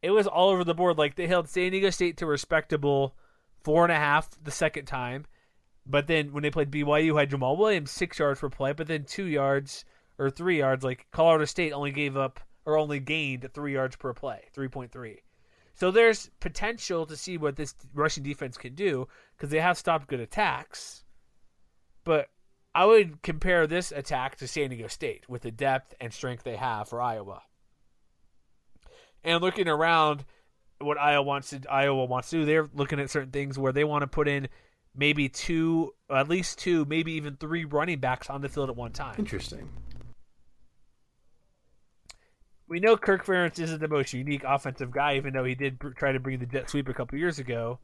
It was all over the board. Like they held San Diego State to respectable four and a half the second time. But then when they played BYU, had Jamal Williams six yards per play, but then two yards or three yards. Like Colorado State only gave up or only gained three yards per play, three point three. So there's potential to see what this rushing defense can do because they have stopped good attacks. But I would compare this attack to San Diego State with the depth and strength they have for Iowa. And looking around, what Iowa wants to Iowa wants to do, they're looking at certain things where they want to put in maybe two, at least two, maybe even three running backs on the field at one time. Interesting. We know Kirk Ferentz isn't the most unique offensive guy, even though he did try to bring the jet sweep a couple years ago.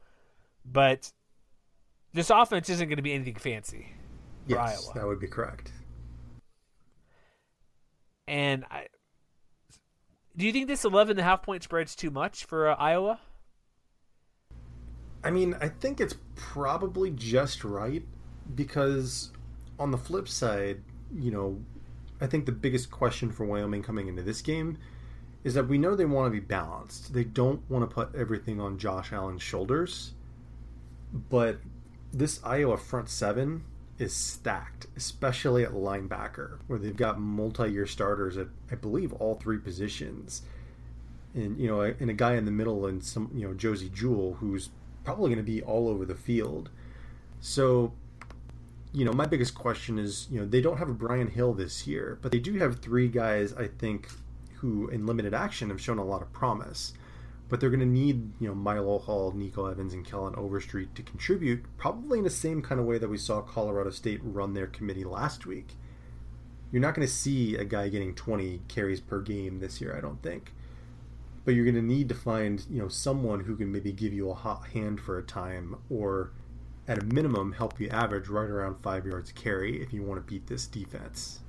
But this offense isn't going to be anything fancy. Yes, Iowa. that would be correct. And I, do you think this 11 and a half point spread's too much for uh, Iowa? I mean, I think it's probably just right because on the flip side, you know, I think the biggest question for Wyoming coming into this game is that we know they want to be balanced. They don't want to put everything on Josh Allen's shoulders. But this Iowa front seven is stacked, especially at linebacker, where they've got multi-year starters at I believe all three positions, and you know, and a guy in the middle, and some you know Josey Jewell, who's probably going to be all over the field. So, you know, my biggest question is, you know, they don't have a Brian Hill this year, but they do have three guys I think who in limited action have shown a lot of promise but they're going to need you know Milo Hall, Nico Evans, and Kellen Overstreet to contribute, probably in the same kind of way that we saw Colorado State run their committee last week. You're not going to see a guy getting 20 carries per game this year, I don't think. But you're going to need to find you know someone who can maybe give you a hot hand for a time, or at a minimum help you average right around five yards carry if you want to beat this defense.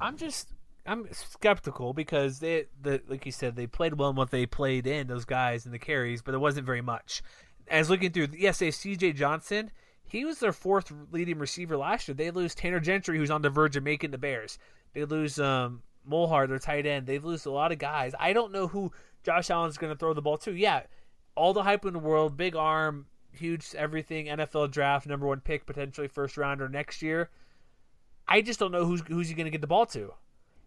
I'm just I'm skeptical because they, the like you said, they played well in what they played in those guys and the carries, but it wasn't very much. As looking through, yes, they C.J. Johnson. He was their fourth leading receiver last year. They lose Tanner Gentry, who's on the verge of making the Bears. They lose um, Maulhardt, their tight end. They've lost a lot of guys. I don't know who Josh Allen's going to throw the ball to. Yeah, all the hype in the world, big arm, huge everything, NFL draft, number one pick, potentially first rounder next year. I just don't know who's who's he going to get the ball to.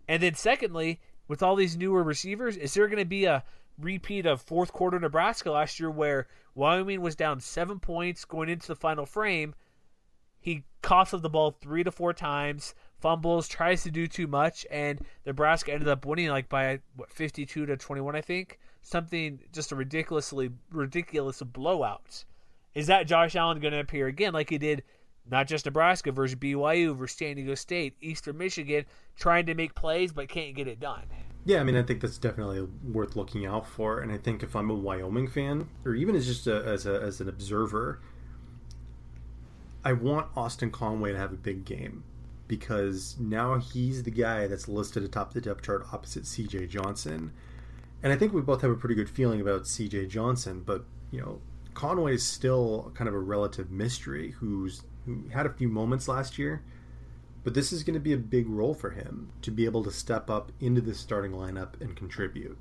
And then secondly, with all these newer receivers, is there going to be a repeat of fourth quarter Nebraska last year where Wyoming was down seven points going into the final frame? He coughs up the ball three to four times, fumbles, tries to do too much, and Nebraska ended up winning like by what fifty-two to twenty-one, I think. Something just a ridiculously ridiculous blowout. Is that Josh Allen going to appear again like he did not just Nebraska versus BYU versus San Diego State, Eastern Michigan, trying to make plays but can't get it done. Yeah, I mean, I think that's definitely worth looking out for. And I think if I'm a Wyoming fan, or even as just a, as a, as an observer, I want Austin Conway to have a big game because now he's the guy that's listed atop the depth chart opposite C.J. Johnson. And I think we both have a pretty good feeling about C.J. Johnson, but you know, Conway's still kind of a relative mystery who's who had a few moments last year but this is going to be a big role for him to be able to step up into the starting lineup and contribute.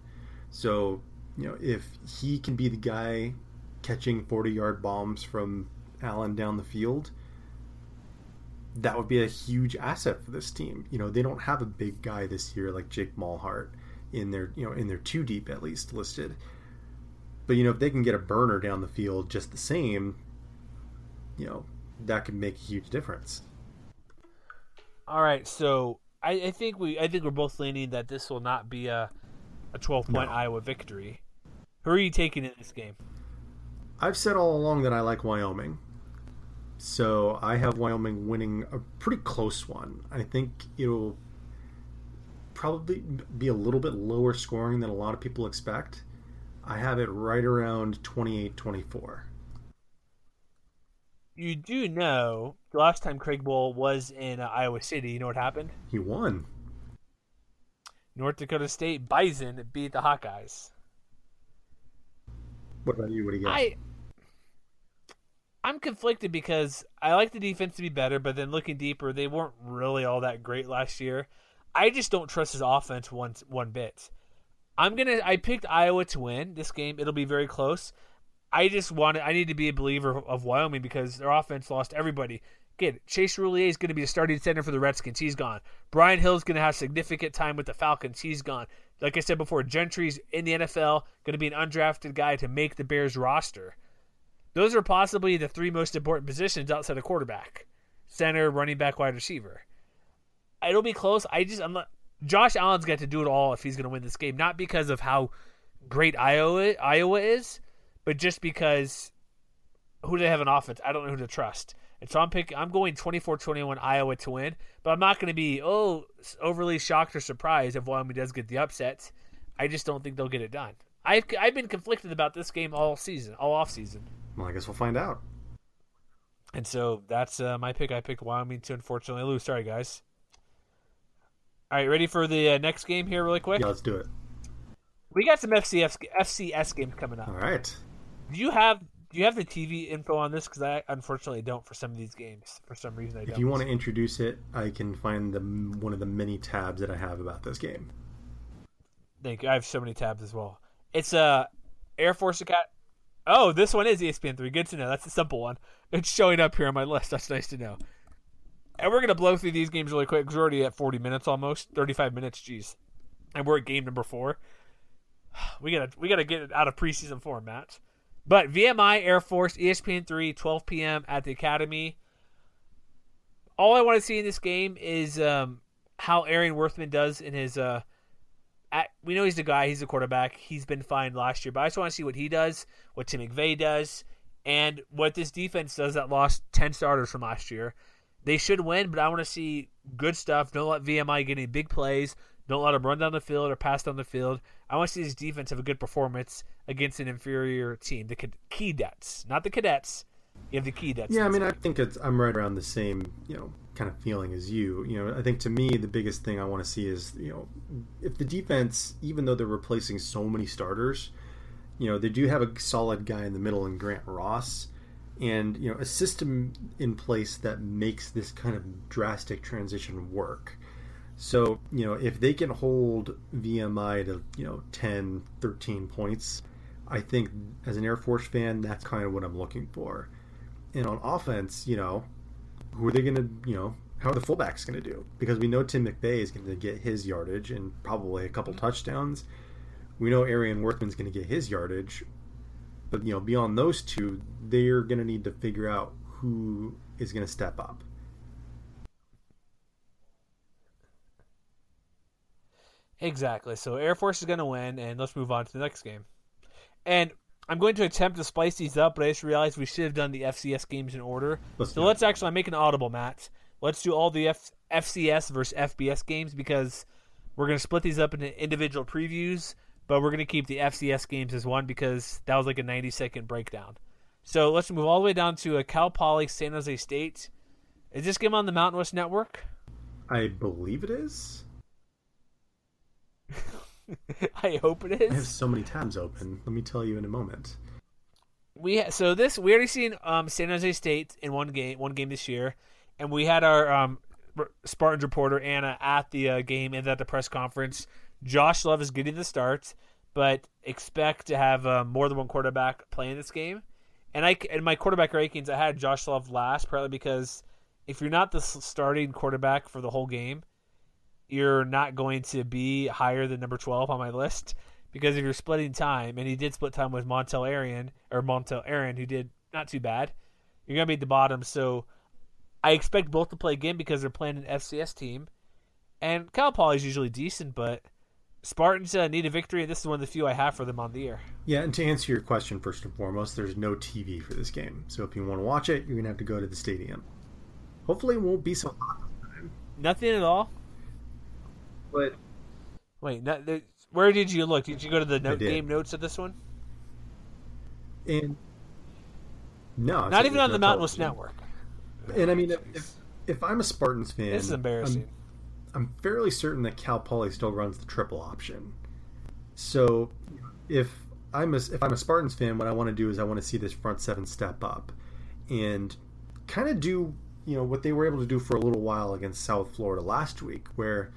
So, you know, if he can be the guy catching 40 yard bombs from Allen down the field, that would be a huge asset for this team. You know, they don't have a big guy this year like Jake Maulhardt in their, you know, in their two deep at least listed. But you know, if they can get a burner down the field just the same, you know, that could make a huge difference. All right, so I, I, think we I think we're both leaning that this will not be a a 12 point no. Iowa victory. Who are you taking in this game? I've said all along that I like Wyoming. So I have Wyoming winning a pretty close one. I think it'll probably be a little bit lower scoring than a lot of people expect. I have it right around 28 24 you do know the last time Craig Bohl was in uh, Iowa City, you know what happened? He won. North Dakota State Bison beat the Hawkeyes. What about you? What do you got? I I'm conflicted because I like the defense to be better, but then looking deeper, they weren't really all that great last year. I just don't trust his offense one one bit. I'm gonna. I picked Iowa to win this game. It'll be very close. I just wanted I need to be a believer of Wyoming because their offense lost everybody. Again, Chase Roullier is going to be a starting center for the Redskins. He's gone. Brian Hill is going to have significant time with the Falcons. He's gone. Like I said before, Gentry's in the NFL, going to be an undrafted guy to make the Bears roster. Those are possibly the three most important positions outside of quarterback, center, running back, wide receiver. It'll be close. I just I'm not. Josh Allen's got to do it all if he's going to win this game, not because of how great Iowa Iowa is, but just because who do they have an offense? I don't know who to trust. And so I'm picking I'm going 24-21 Iowa to win, but I'm not going to be oh overly shocked or surprised if Wyoming does get the upset. I just don't think they'll get it done. I've I've been conflicted about this game all season, all off season. Well, I guess we'll find out. And so that's uh, my pick. I picked Wyoming to unfortunately lose. Sorry, guys. All right, ready for the uh, next game here, really quick? Yeah, let's do it. We got some FCS FCS games coming up. All right. Do you have do you have the TV info on this? Because I unfortunately don't for some of these games. For some reason, I if don't. If you want to introduce it, I can find the one of the many tabs that I have about this game. Thank you. I have so many tabs as well. It's a uh, Air Force Academy. Oh, this one is ESPN three. Good to know. That's a simple one. It's showing up here on my list. That's nice to know. And we're gonna blow through these games really quick because we're already at forty minutes almost, thirty-five minutes. Jeez, and we're at game number four. *sighs* We gotta we gotta get it out of preseason form. But VMI, Air Force, ESPN 3, 12 p.m. at the Academy. All I want to see in this game is um, how Arion Worthman does in his. Uh, at, we know he's the guy, he's the quarterback. He's been fine last year, but I just want to see what he does, what Tim McVay does, and what this defense does that lost 10 starters from last year. They should win, but I want to see good stuff. Don't let VMI get any big plays. Don't let them run down the field or pass down the field. I want to see this defense have a good performance against an inferior team. The Keydets, not the cadets. You have the Keydets. Yeah, I mean, I think it's I'm right around the same you know kind of feeling as you. You know, I think to me the biggest thing I want to see is you know if the defense, even though they're replacing so many starters, you know they do have a solid guy in the middle in Grant Ross and you know a system in place that makes this kind of drastic transition work so, you know, if they can hold VMI to, you know, 10, 13 points, I think as an Air Force fan, that's kind of what I'm looking for. And on offense, you know, who are they going to, you know, how are the fullbacks going to do? Because we know Tim McVay is going to get his yardage and probably a couple touchdowns. We know Arion Worthman's going to get his yardage. But, you know, beyond those two, they're going to need to figure out who is going to step up. Exactly. So Air Force is going to win, and let's move on to the next game. And I'm going to attempt to spice these up, but I just realized we should have done the FCS games in order. Let's so let's actually make an audible, Matt. Let's do all the F- FCS versus FBS games because We're going to split these up into individual previews, but we're going to keep the FCS games as one because that was like a 90 second breakdown. So let's move all the way down to a Cal Poly San Jose State. Is this game on the Mountain West Network? I believe it is. *laughs* I hope it is. I have so many tabs open. Let me tell you in a moment. We ha- so this we already seen um, San Jose State in one game one game this year, and we had our um, Spartans reporter Anna at the uh, game and at the press conference. Josh Love is getting the start, but expect to have uh, more than one quarterback playing this game. And I in my quarterback rankings, I had Josh Love last, partly because if you're not the starting quarterback for the whole game, you're not going to be higher than number 12 on my list because if you're splitting time, and he did split time with Montel Aaron or Montel Aaron, who did not too bad, you're gonna be at the bottom. So I expect both to play again because they're playing an FCS team, and Cal Poly is usually decent, but Spartans uh, need a victory. and This is one of the few I have for them on the year. Yeah, and to answer your question first and foremost, there's no TV for this game. So if you want to watch it, you're gonna have to go to the stadium. Hopefully, it won't be so hot. Nothing at all. But Wait, no, there, where did you look? Did you go to the note, did. game notes of this one? and no, Not even on the no Mountain West. Network. And I mean, if, if if I'm a Spartans fan, This is embarrassing. I'm, I'm fairly certain that Cal Poly still runs the triple option. So if I'm a if I'm a Spartans fan, what I want to do is I want to see this front seven step up and kind of do you know what they were able to do for a little while against South Florida last week, where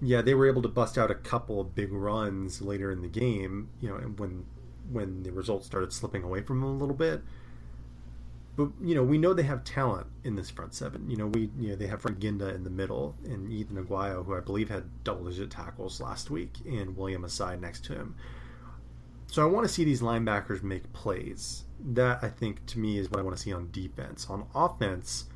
yeah they were able to bust out a couple of big runs later in the game, you know, and when when the results started slipping away from them a little bit. But you know, we know they have talent in this front seven. You know, we you know they have Frank Ginda in the middle and Ethan Aguayo, who I believe had double-digit tackles last week, and William Asai next to him. So I want to see these linebackers make plays. That I think to me is what I want to see on defense. On offense,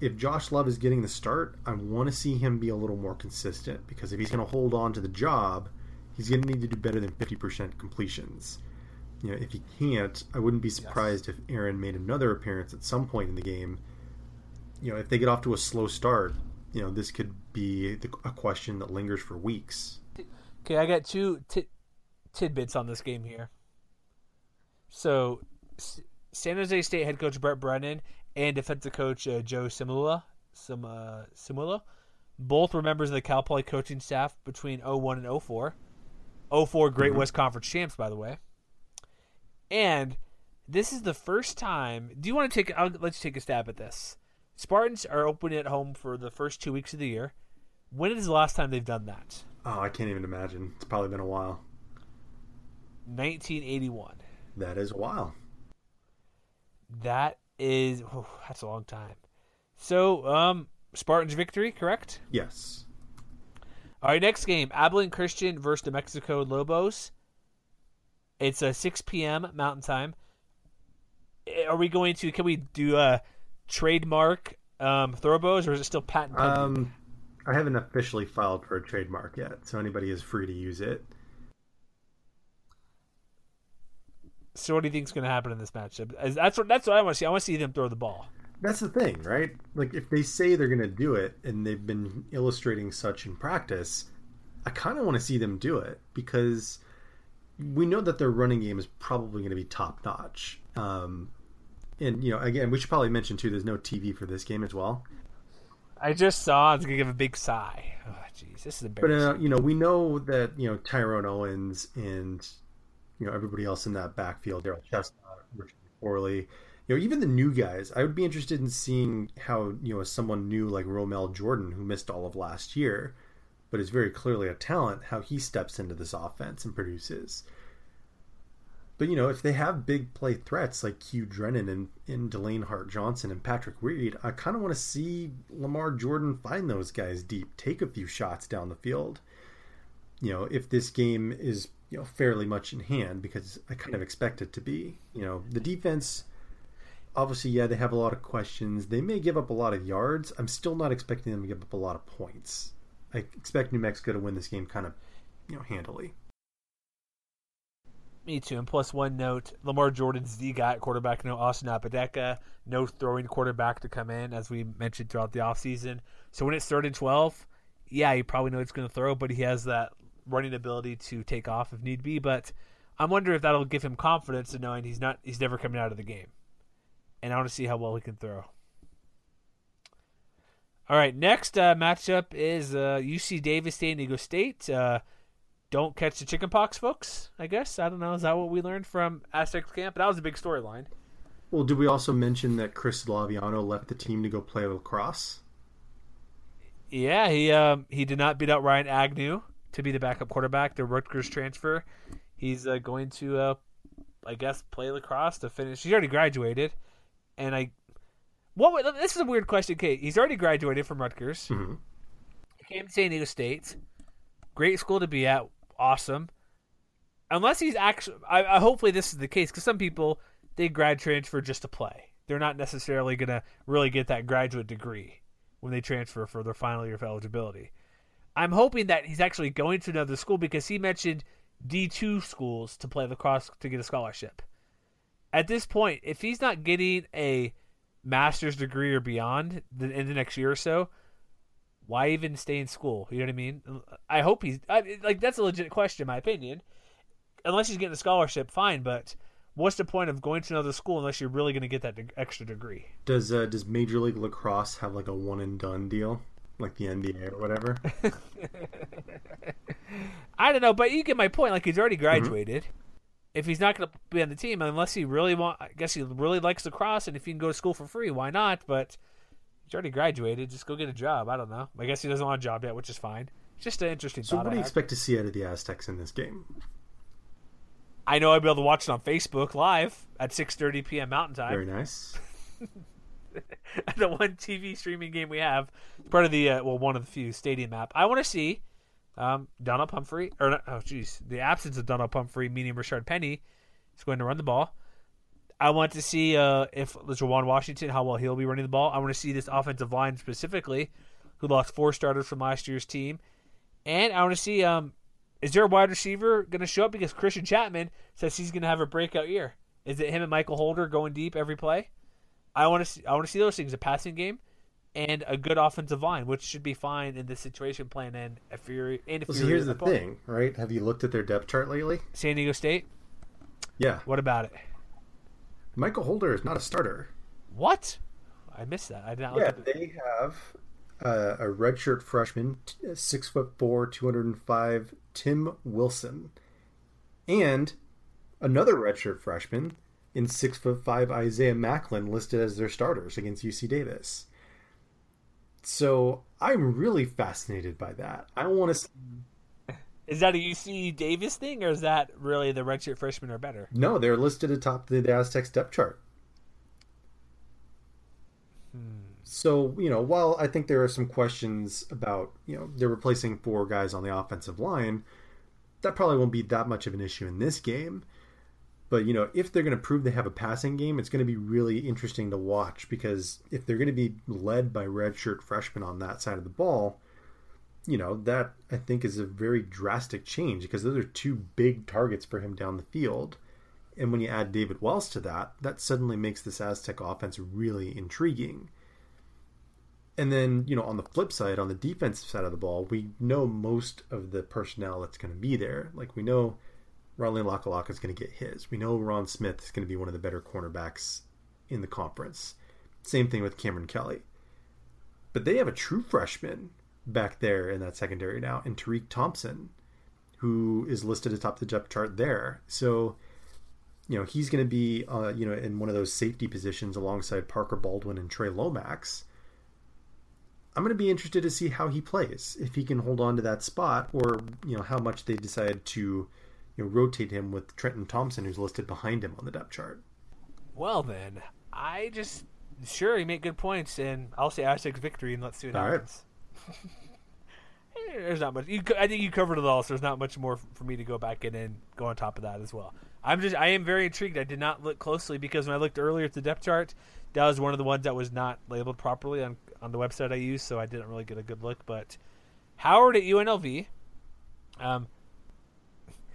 if Josh Love is getting the start, I want to see him be a little more consistent because if he's going to hold on to the job, he's going to need to do better than 50% completions. You know, if he can't, I wouldn't be surprised if Aaron made another appearance at some point in the game. You know, if they get off to a slow start, you know, this could be the, a question that lingers for weeks. Okay, I got two ti tidbits on this game here. So, S- San Jose State head coach Brent Brennan and defensive coach uh, Joe Simula, Sim, uh, Simula, both were members of the Cal Poly coaching staff between 01 and 04. 04 Great West Conference champs, by the way. And this is the first time. Do you want to take? I'll let's take a stab at this. Spartans are opening at home for the first two weeks of the year. When is the last time they've done that? Oh, I can't even imagine. It's probably been a while. 1981. That is a while. That is oh, that's a long time. So, um, Spartans victory, correct? Yes. All right, next game: Abilene Christian versus New Mexico Lobos. It's a 6 p.m. Mountain Time. Eh, Are we going to? Can we do a trademark um, Thoroughbows, or is it still patent pending? Um, I haven't officially filed for a trademark yet, so anybody is free to use it. so, what do you think is going to happen in this matchup? That's what that's what I want to see. I want to see them throw the ball. That's the thing, right? Like, if they say they're going to do it and they've been illustrating such in practice, I kind of want to see them do it because we know that their running game is probably going to be top notch. Um, and, you know, again, we should probably mention, too, there's no TV for this game as well. I just saw. I was going to give a big sigh. Oh, jeez, this is But, embarrassing. uh, you know, we know that, you know, Tyrone Owens and, you know, everybody else in that backfield, Daryl Chestnut, Richard McQuarley, you know, even the new guys, I would be interested in seeing how, you know, someone new like Romel Jordan, who missed all of last year, but is very clearly a talent, how he steps into this offense and produces. But, you know, if they have big play threats like Hugh Drennan and, and Delane Hart Johnson and Patrick Reed, I kind of want to see Lamar Jordan find those guys deep, take a few shots down the field. You know, if this game is, you know, fairly much in hand, because I kind of expect it to be. You know, the defense obviously, yeah, they have a lot of questions. They may give up a lot of yards. I'm still not expecting them to give up a lot of points. I expect New Mexico to win this game kind of, you know, handily. Me too. And plus one note: Lamar Jordan's the guy at quarterback. No Austin Apodaca, no throwing quarterback to come in, as we mentioned throughout the offseason. So when it's third and twelve, yeah, he probably knows it's going to throw, but he has that running ability to take off if need be. But I'm wondering if that'll give him confidence in knowing he's not he's never coming out of the game. And I want to see how well he can throw. All right, next uh, matchup is uh, UC Davis San Diego State. Uh, don't catch the chickenpox, folks. I guess I don't know. Is that what we learned from Aztecs camp? That was a big storyline. Well, did we also mention that Chris Laviano left the team to go play lacrosse? Yeah, he um, he did not beat out Ryan Agnew to be the backup quarterback. The Rutgers transfer. He's uh, going to, uh, I guess, play lacrosse to finish. He's already graduated, and I. What? This is a weird question, Kate. He's already graduated from Rutgers. Mm-hmm. He came to San Diego State. Great school to be at. Awesome. Unless he's actually, I, I hopefully this is the case because some people they grad transfer just to play. They're not necessarily going to really get that graduate degree when they transfer for their final year of eligibility. I'm hoping that he's actually going to another school because he mentioned D2 schools to play lacrosse to get a scholarship. At this point, if he's not getting a master's degree or beyond in the next year or so, why even stay in school? You know what I mean? I hope he's I, like that's a legit question, in my opinion. Unless he's getting a scholarship, fine. But what's the point of going to another school unless you're really going to get that extra degree? Does uh, does Major League Lacrosse have like a one and done deal, like the NBA or whatever? *laughs* I don't know, but you get my point. Like he's already graduated. Mm-hmm. If he's not going to be on the team, unless he really want, I guess he really likes lacrosse, and if he can go to school for free, why not? But he's already graduated. Just go get a job. I don't know. I guess he doesn't want a job yet, which is fine. Just an interesting. So, what do you expect to see out of the Aztecs in this game? I know I'll be able to watch it on Facebook live at 6:30 p.m. Mountain Time. Very nice. *laughs* the one TV streaming game we have, part of the uh, well, one of the few Stadium app. I want to see um, Donnel Pumphrey, or not, oh, jeez, the absence of Donnel Pumphrey, meaning Rashaad Penny, is going to run the ball. I want to see uh, if Juwan Washington, how well he'll be running the ball. I want to see this offensive line specifically, who lost four starters from last year's team, and I want to see um, is there a wide receiver going to show up because Christian Chapman says he's going to have a breakout year? Is it him and Michael Holder going deep every play? I want to see. I want to see those things: a passing game and a good offensive line, which should be fine in this situation plan. And if you're, and if well, you're so here's the thing, right? Have you looked at their depth chart lately? San Diego State. Yeah. What about it? Michael Holder is not a starter. What? I missed that. I did not. Yeah, they have uh, a redshirt freshman, six foot four, two hundred and five, Tim Wilson, and another redshirt freshman in six foot five Isaiah Macklin listed as their starters against UC Davis. So I'm really fascinated by that. I don't want to. See... Is that a UC Davis thing, or is that really the redshirt freshmen are better? No, they're listed atop the Aztecs depth chart. Hmm. So, you know, while I think there are some questions about, you know, they're replacing four guys on the offensive line, that probably won't be that much of an issue in this game. But, you know, if they're going to prove they have a passing game, it's going to be really interesting to watch because if they're going to be led by redshirt freshmen on that side of the ball, you know, that I think is a very drastic change because those are two big targets for him down the field. And when you add David Wells to that, that suddenly makes this Aztec offense really intriguing. And then, you know, on the flip side, on the defensive side of the ball, we know most of the personnel that's going to be there. Like we know Ronley Lakalaka is going to get his. We know Ron Smith is going to be one of the better cornerbacks in the conference. Same thing with Cameron Kelly. But they have a true freshman back there in that secondary now, and Tariq Thompson, who is listed atop the depth chart there. So, you know, he's going to be, uh, you know, in one of those safety positions alongside Parker Baldwin and Trey Lomax. I'm going to be interested to see how he plays, if he can hold on to that spot, or you know how much they decide to you know, rotate him with Trenton Thompson, who's listed behind him on the depth chart. Well, then I just sure you make good points, and I'll say Aztecs victory, and let's see what all happens. Right. *laughs* there's not much. You, I think you covered it all, so there's not much more for me to go back in and go on top of that as well. I'm just I am very intrigued. I did not look closely because when I looked earlier at the depth chart, that was one of the ones that was not labeled properly on on the website I use, so I didn't really get a good look. But Howard at UNLV, um,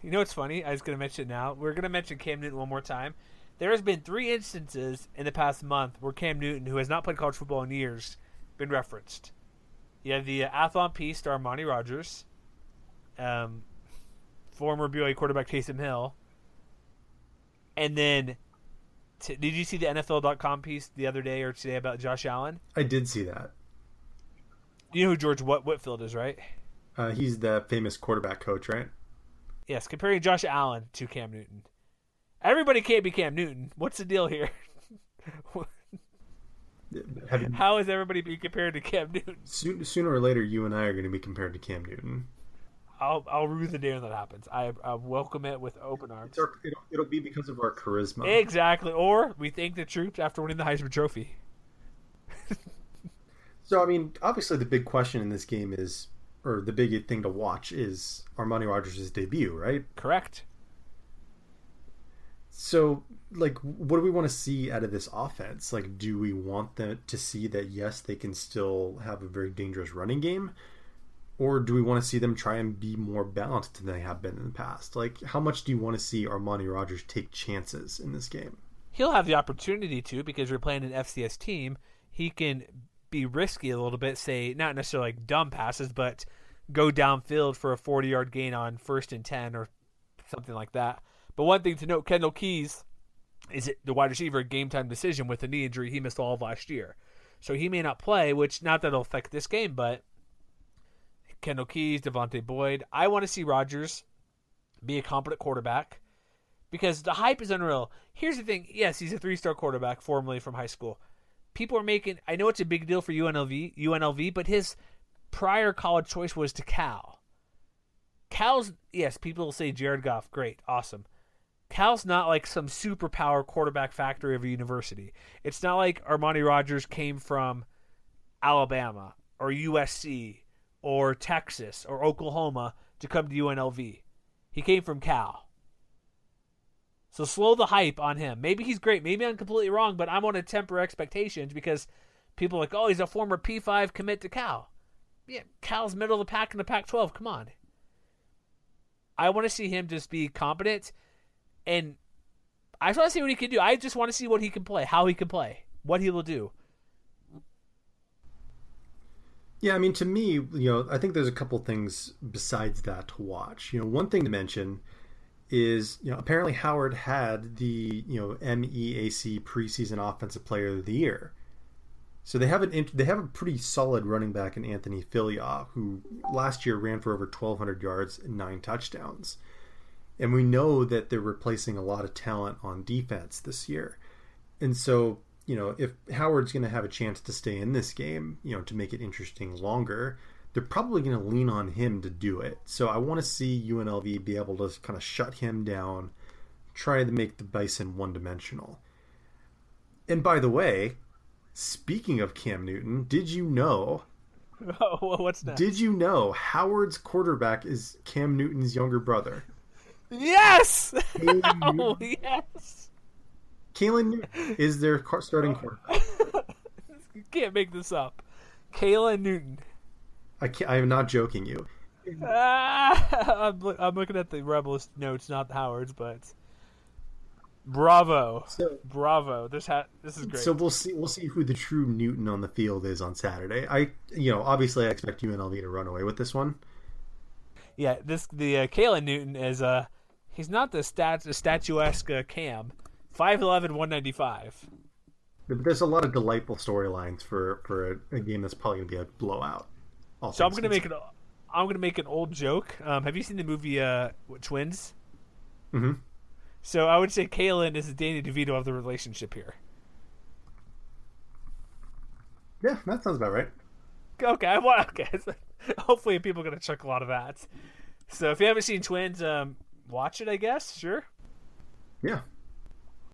you know what's funny? I was going to mention it now. We're going to mention Cam Newton one more time. There has been three instances in the past month where Cam Newton, who has not played college football in years, been referenced. You have the uh, Athlon piece star Monty Rogers, um, former BYU quarterback Taysom Hill, and then t- did you see the NFL.com piece the other day or today about Josh Allen? I did see that. You know who George Whit- Whitfield is, right? Uh, he's the famous quarterback coach, right? Yes, comparing Josh Allen to Cam Newton. Everybody can't be Cam Newton. What's the deal here? *laughs* You, How is everybody being compared to Cam Newton? soon, sooner or later, you and I are going to be compared to Cam Newton. I'll I'll rue the day when that happens. I, I welcome it with open arms. It's our, it'll, it'll be because of our charisma. Exactly. Or we thank the troops after winning the Heisman Trophy. *laughs* So, I mean, obviously, the big question in this game is, or the big thing to watch is Armani Rogers' debut, right? Correct. So, like, what do we want to see out of this offense? Like, do we want them to see that, yes, they can still have a very dangerous running game? Or do we want to see them try and be more balanced than they have been in the past? Like, how much do you want to see Armani Rogers take chances in this game? He'll have the opportunity to because we're playing an FCS team. He can be risky a little bit, say not necessarily like dumb passes, but go downfield for a 40 yard gain on first and 10 or something like that. But one thing to note, Kendall Keys is it the wide receiver game time decision with a knee injury he missed all of last year. So he may not play, which not that it'll affect this game, but Kendall Keys, Devontae Boyd. I want to see Rogers be a competent quarterback because the hype is unreal. Here's the thing: yes, he's a three-star quarterback, formerly from high school. People are making. I know it's a big deal for UNLV, UNLV, but his prior college choice was to Cal. Cal's yes, people will say Jared Goff, great, awesome. Cal's not like some superpower quarterback factory of a university. It's not like Armani Rogers came from Alabama or USC or Texas or Oklahoma to come to UNLV. He came from Cal. So slow the hype on him. Maybe he's great. Maybe I'm completely wrong, but I want to temper expectations because people are like, oh, he's a former P5 commit to Cal. Yeah, Cal's middle of the pack in the Pac 12. Come on. I want to see him just be competent and I just want to see what he can do. I just want to see what he can play, how he can play, what he will do. Yeah, I mean, to me, you know, I think there's a couple things besides that to watch. You know, one thing to mention is, you know, apparently Howard had the, you know, MEAC preseason offensive player of the year. So they have an they have a pretty solid running back in Anthony Filia, who last year ran for over 1,200 yards and nine touchdowns. And we know that they're replacing a lot of talent on defense this year. And so you know, if Howard's going to have a chance to stay in this game, you know, to make it interesting longer, they're probably going to lean on him to do it. So I want to see UNLV be able to kind of shut him down, try to make the Bison one dimensional. And by the way, speaking of Cam Newton, did you know? *laughs* Oh, what's that? Did you know Howard's quarterback is Cam Newton's younger brother? Yes! *laughs* oh, yes! Caylin Newton is their starting oh. quarterback. *laughs* can't make this up. Caylin Newton. I can't, I am not joking you. Ah, *laughs* I'm, I'm looking at the Rebels notes, not the Howards, but bravo, so, bravo. This ha- this is great. So we'll see we'll see who the true Newton on the field is on Saturday. I you know obviously I expect UNLV to run away with this one. Yeah, this the uh, Caylin Newton is uh he's not the stats the statuesque uh, Cam. 5'11", 195. There's a lot of delightful storylines for for a, a, game that's probably gonna be a blowout. So I'm gonna make an I'm gonna make an old joke. Um, have you seen the movie uh, Twins? Mm-hmm. So I would say Caylin is the Danny DeVito of the relationship here. Yeah, that sounds about right. Okay, I want *laughs* okay. Hopefully, people are gonna chuckle out of that. So if you haven't seen Twins, um, watch it. I guess sure. Yeah.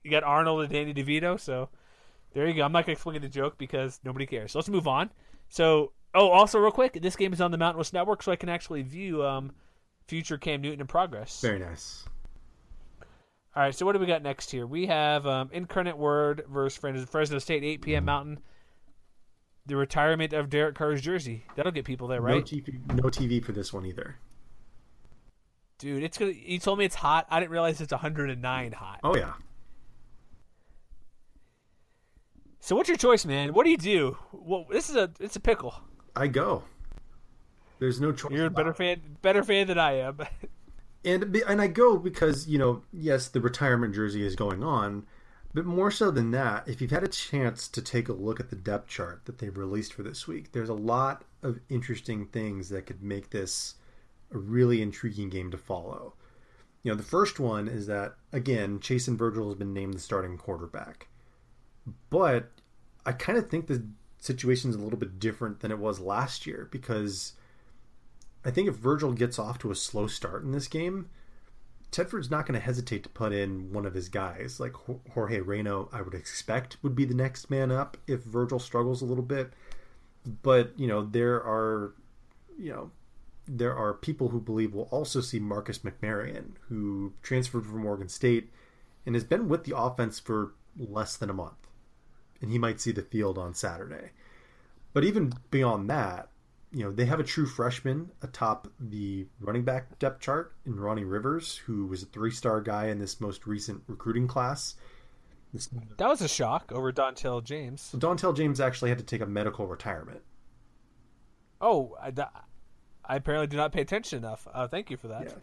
You got Arnold and Danny DeVito, so there you go. I'm not gonna explain the joke because nobody cares. So let's move on. So oh, also real quick, this game is on the Mountain West Network, so I can actually view um, future Cam Newton in progress. Very nice. All right, so what do we got next here? We have um, Incarnate Word versus Fresno State, 8 p.m. Mountain. The retirement of Derek Carr's jersey. That'll get people there, right? No TV, no TV for this one either. Dude, it's gonna. You told me it's hot. I didn't realize it's 109 hot. Oh yeah. So what's your choice, man? What do you do? Well, this is a it's a pickle. I go. There's no choice. You're a better fan, better fan than I am. *laughs* and and I go because you know, yes, the retirement jersey is going on, but more so than that, if you've had a chance to take a look at the depth chart that they've released for this week, there's a lot of interesting things that could make this a really intriguing game to follow. You know, the first one is that again, Chason Virgil has been named the starting quarterback, but I kind of think the situation is a little bit different than it was last year because I think if Virgil gets off to a slow start in this game, Tedford's not going to hesitate to put in one of his guys. Like Jorge Reyna, I would expect would be the next man up if Virgil struggles a little bit. But, you know, there are, you know, there are people who believe we'll also see Marcus McMaryion, who transferred from Oregon State and has been with the offense for less than a month. And he might see the field on Saturday. But even beyond that, you know, they have a true freshman atop the running back depth chart in Ronnie Rivers, who was a three star guy in this most recent recruiting class. This, that was a shock over Dontel James. Dontel James actually had to take a medical retirement. Oh, I, I apparently do not pay attention enough. Uh, thank you for that. Yeah.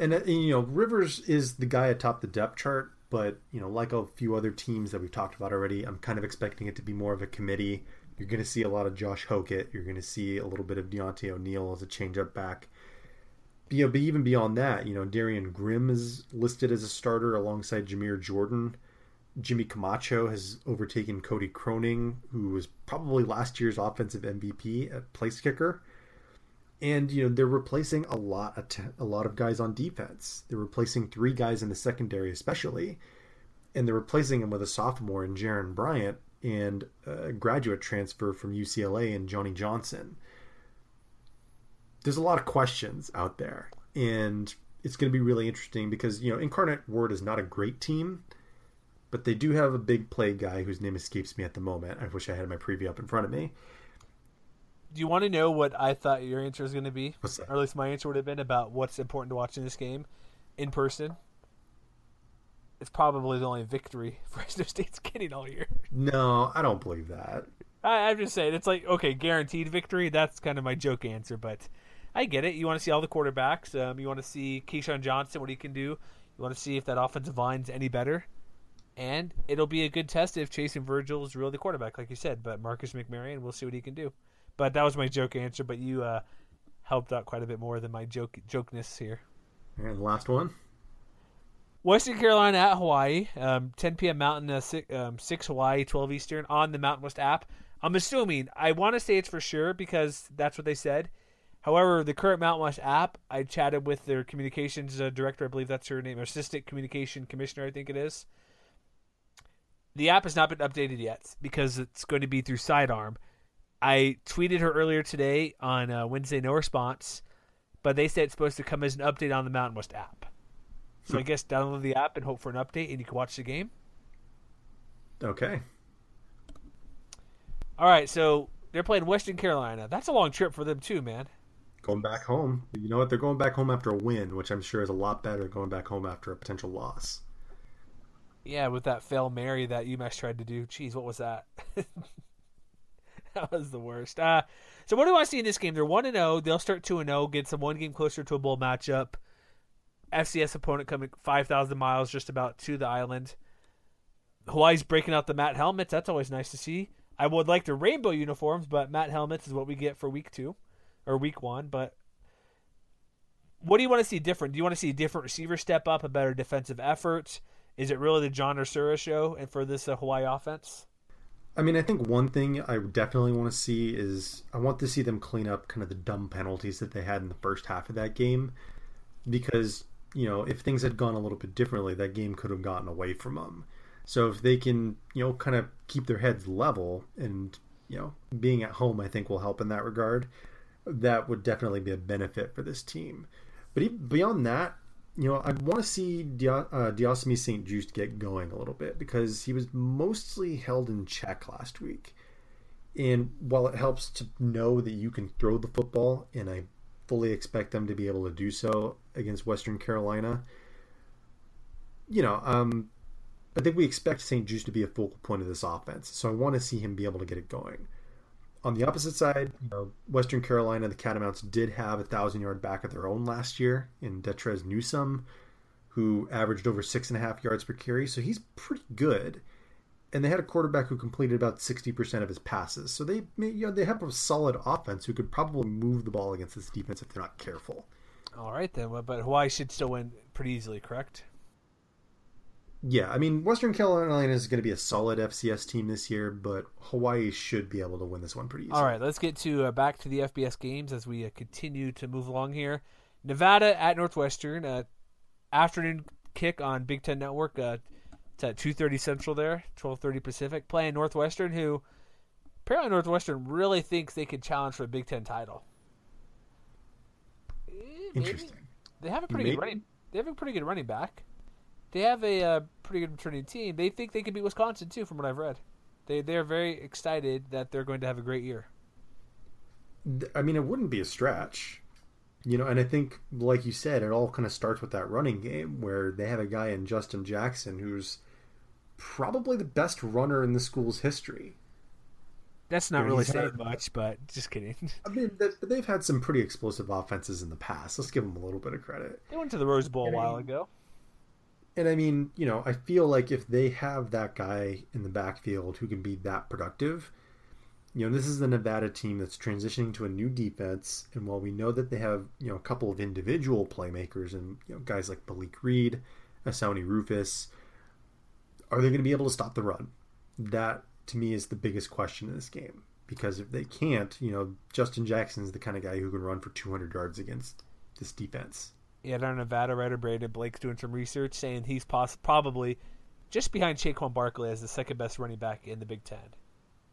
And, and, you know, Rivers is the guy atop the depth chart, but, you know, like a few other teams that we've talked about already, I'm kind of expecting it to be more of a committee you're going to see a lot of Josh Hokit. You're going to see a little bit of Deontay O'Neill as a changeup back. You know, but even beyond that, you know, Derrion Grim is listed as a starter alongside Jamire Jordan. Jimmy Camacho has overtaken Cody Croning, who was probably last year's offensive MVP at place kicker. And you know they're replacing a lot of t- a lot of guys on defense. They're replacing three guys in the secondary, especially, and they're replacing them with a sophomore in Jaron Bryant, and a graduate transfer from UCLA and Johnny Johnson. There's a lot of questions out there, and it's going to be really interesting because you know Incarnate Word is not a great team, but they do have a big play guy whose name escapes me at the moment. I wish I had my preview up in front of me. Do you want to know what I thought your answer was going to be? Or at least my answer would have been about what's important to watch in this game in person it's probably the only victory *laughs* Fresno State's getting all year. No, I don't believe that. I, am just saying it's like okay, guaranteed victory. That's kind of my joke answer, but I get it. You want to see all the quarterbacks. Um, you want to see KeeSean Johnson what he can do. You want to see if that offensive line's any better, and it'll be a good test if Chason Virgil is really the quarterback, like you said. But Marcus McMaryion, we'll see what he can do. But that was my joke answer. But you uh, helped out quite a bit more than my joke jokeness here. And the last one. Western Carolina at Hawaii, um, 10 p.m. Mountain, uh, 6, um, 6 Hawaii, 12 Eastern on the Mountain West app. I'm assuming, I want to say it's for sure because that's what they said. However, the current Mountain West app, I chatted with their communications uh, director, I believe that's her name, assistant communication commissioner, I think it is. The app has not been updated yet because it's going to be through Sidearm. I tweeted her earlier today on uh, Wednesday, no response, but they said it's supposed to come as an update on the Mountain West app. So I guess download the app and hope for an update, and you can watch the game. Okay. All right, so they're playing Western Carolina. That's a long trip for them too, man. Going back home. You know what? They're going back home after a win, which I'm sure is a lot better than going back home after a potential loss. Yeah, with that fail Mary that UMass tried to do. Jeez, what was that? *laughs* *laughs* that was the worst. Uh, so what do I see in this game? They're one and zero. Oh. They'll start two and zero. Oh, get some one game closer to a bowl matchup. FCS opponent coming 5,000 miles just about to the island. Hawaii's breaking out the matte helmets. That's always nice to see. I would like the rainbow uniforms, but matte helmets is what we get for week two or week one. But what do you want to see different? Do you want to see a different receiver step up, a better defensive effort? Is it really the John Ursua show and for this uh, Hawaii offense? I mean, I think one thing I definitely want to see is I want to see them clean up kind of the dumb penalties that they had in the first half of that game because you know, if things had gone a little bit differently, that game could have gotten away from them. So if they can, you know, kind of keep their heads level and, you know, being at home, I think will help in that regard. That would definitely be a benefit for this team. But beyond that, you know, I want to see Dia- uh, St. Juste get going a little bit because he was mostly held in check last week. And while it helps to know that you can throw the football, and I fully expect them to be able to do so against Western Carolina. You know, um, I think we expect St. Juste to be a focal point of this offense, so I want to see him be able to get it going. On the opposite side, you know, Western Carolina, the Catamounts did have a thousand yard back of their own last year in Detrez Newsome, who averaged over six and a half yards per carry. So he's pretty good. And they had a quarterback who completed about sixty percent of his passes. So they, you know, they have a solid offense who could probably move the ball against this defense if they're not careful. All right then, but Hawaii should still win pretty easily, correct? Yeah, I mean, Western Carolina is going to be a solid FCS team this year, but Hawaii should be able to win this one pretty easily. All right, let's get to uh, back to the FBS games as we uh, continue to move along here. Nevada at Northwestern, uh, afternoon kick on Big Ten Network. Uh, it's at two thirty Central there, twelve thirty Pacific. Playing Northwestern, who apparently Northwestern really thinks they could challenge for a Big Ten title. Eh, Interesting. They have a pretty Maybe. good running. They have a pretty good running back. They have a uh, pretty good returning team. They think they could beat Wisconsin too, from what I've read. They they're very excited that they're going to have a great year. I mean, it wouldn't be a stretch, you know. And I think, like you said, it all kind of starts with that running game where they have a guy in Justin Jackson who's probably the best runner in the school's history. That's not really saying much, but just kidding. *laughs* I mean, they- they've had some pretty explosive offenses in the past. Let's give them a little bit of credit. they went to the Rose Bowl a while ago. And I mean, you know, I feel like if they have that guy in the backfield who can be that productive, you know, this is the Nevada team that's transitioning to a new defense. And while we know that they have, you know, a couple of individual playmakers and, you know, guys like Malik Reed, Asauni Rufus, are they going to be able to stop the run? That, to me, is the biggest question in this game. Because if they can't, you know, Justin Jackson's the kind of guy who can run for 200 yards against this defense. Yeah, our Nevada writer Brandon Blake's doing some research saying he's poss- probably just behind Saquon Barkley as the second best running back in the Big Ten.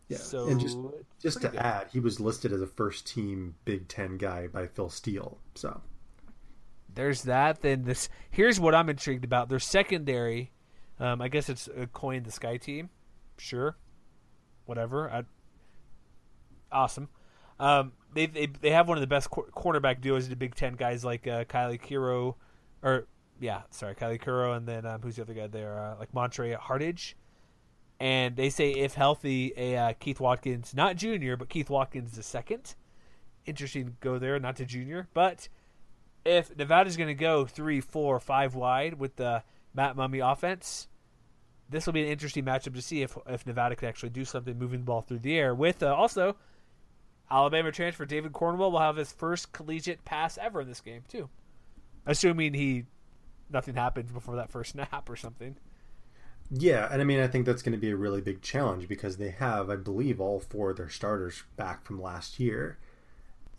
Yeah, So and just just to good. add, he was listed as a first team Big Ten guy by Phil Steele. So there's that. Then this here's what I'm intrigued about. Their secondary, um, I guess it's a coin the sky team. Sure, whatever. I, awesome. Um, they, they they have one of the best cor- cornerback duos in the Big Ten. Guys like uh, Kylie Kiro, or yeah, sorry, Kylie Kuro, and then um, who's the other guy there? Uh, like Montre Hartage. And they say if healthy, a uh, Keith Watkins, not junior, but Keith Watkins the second. Interesting go there, not to junior, but if Nevada's going to go three, four, five wide with the Matt Mumme offense, this will be an interesting matchup to see if if Nevada can actually do something moving the ball through the air. With uh, also Alabama transfer David Cornwell will have his first collegiate pass ever in this game too, assuming he nothing happens before that first *laughs* snap or something. yeah, and I mean I think that's going to be a really big challenge because they have, I believe, all four of their starters back from last year.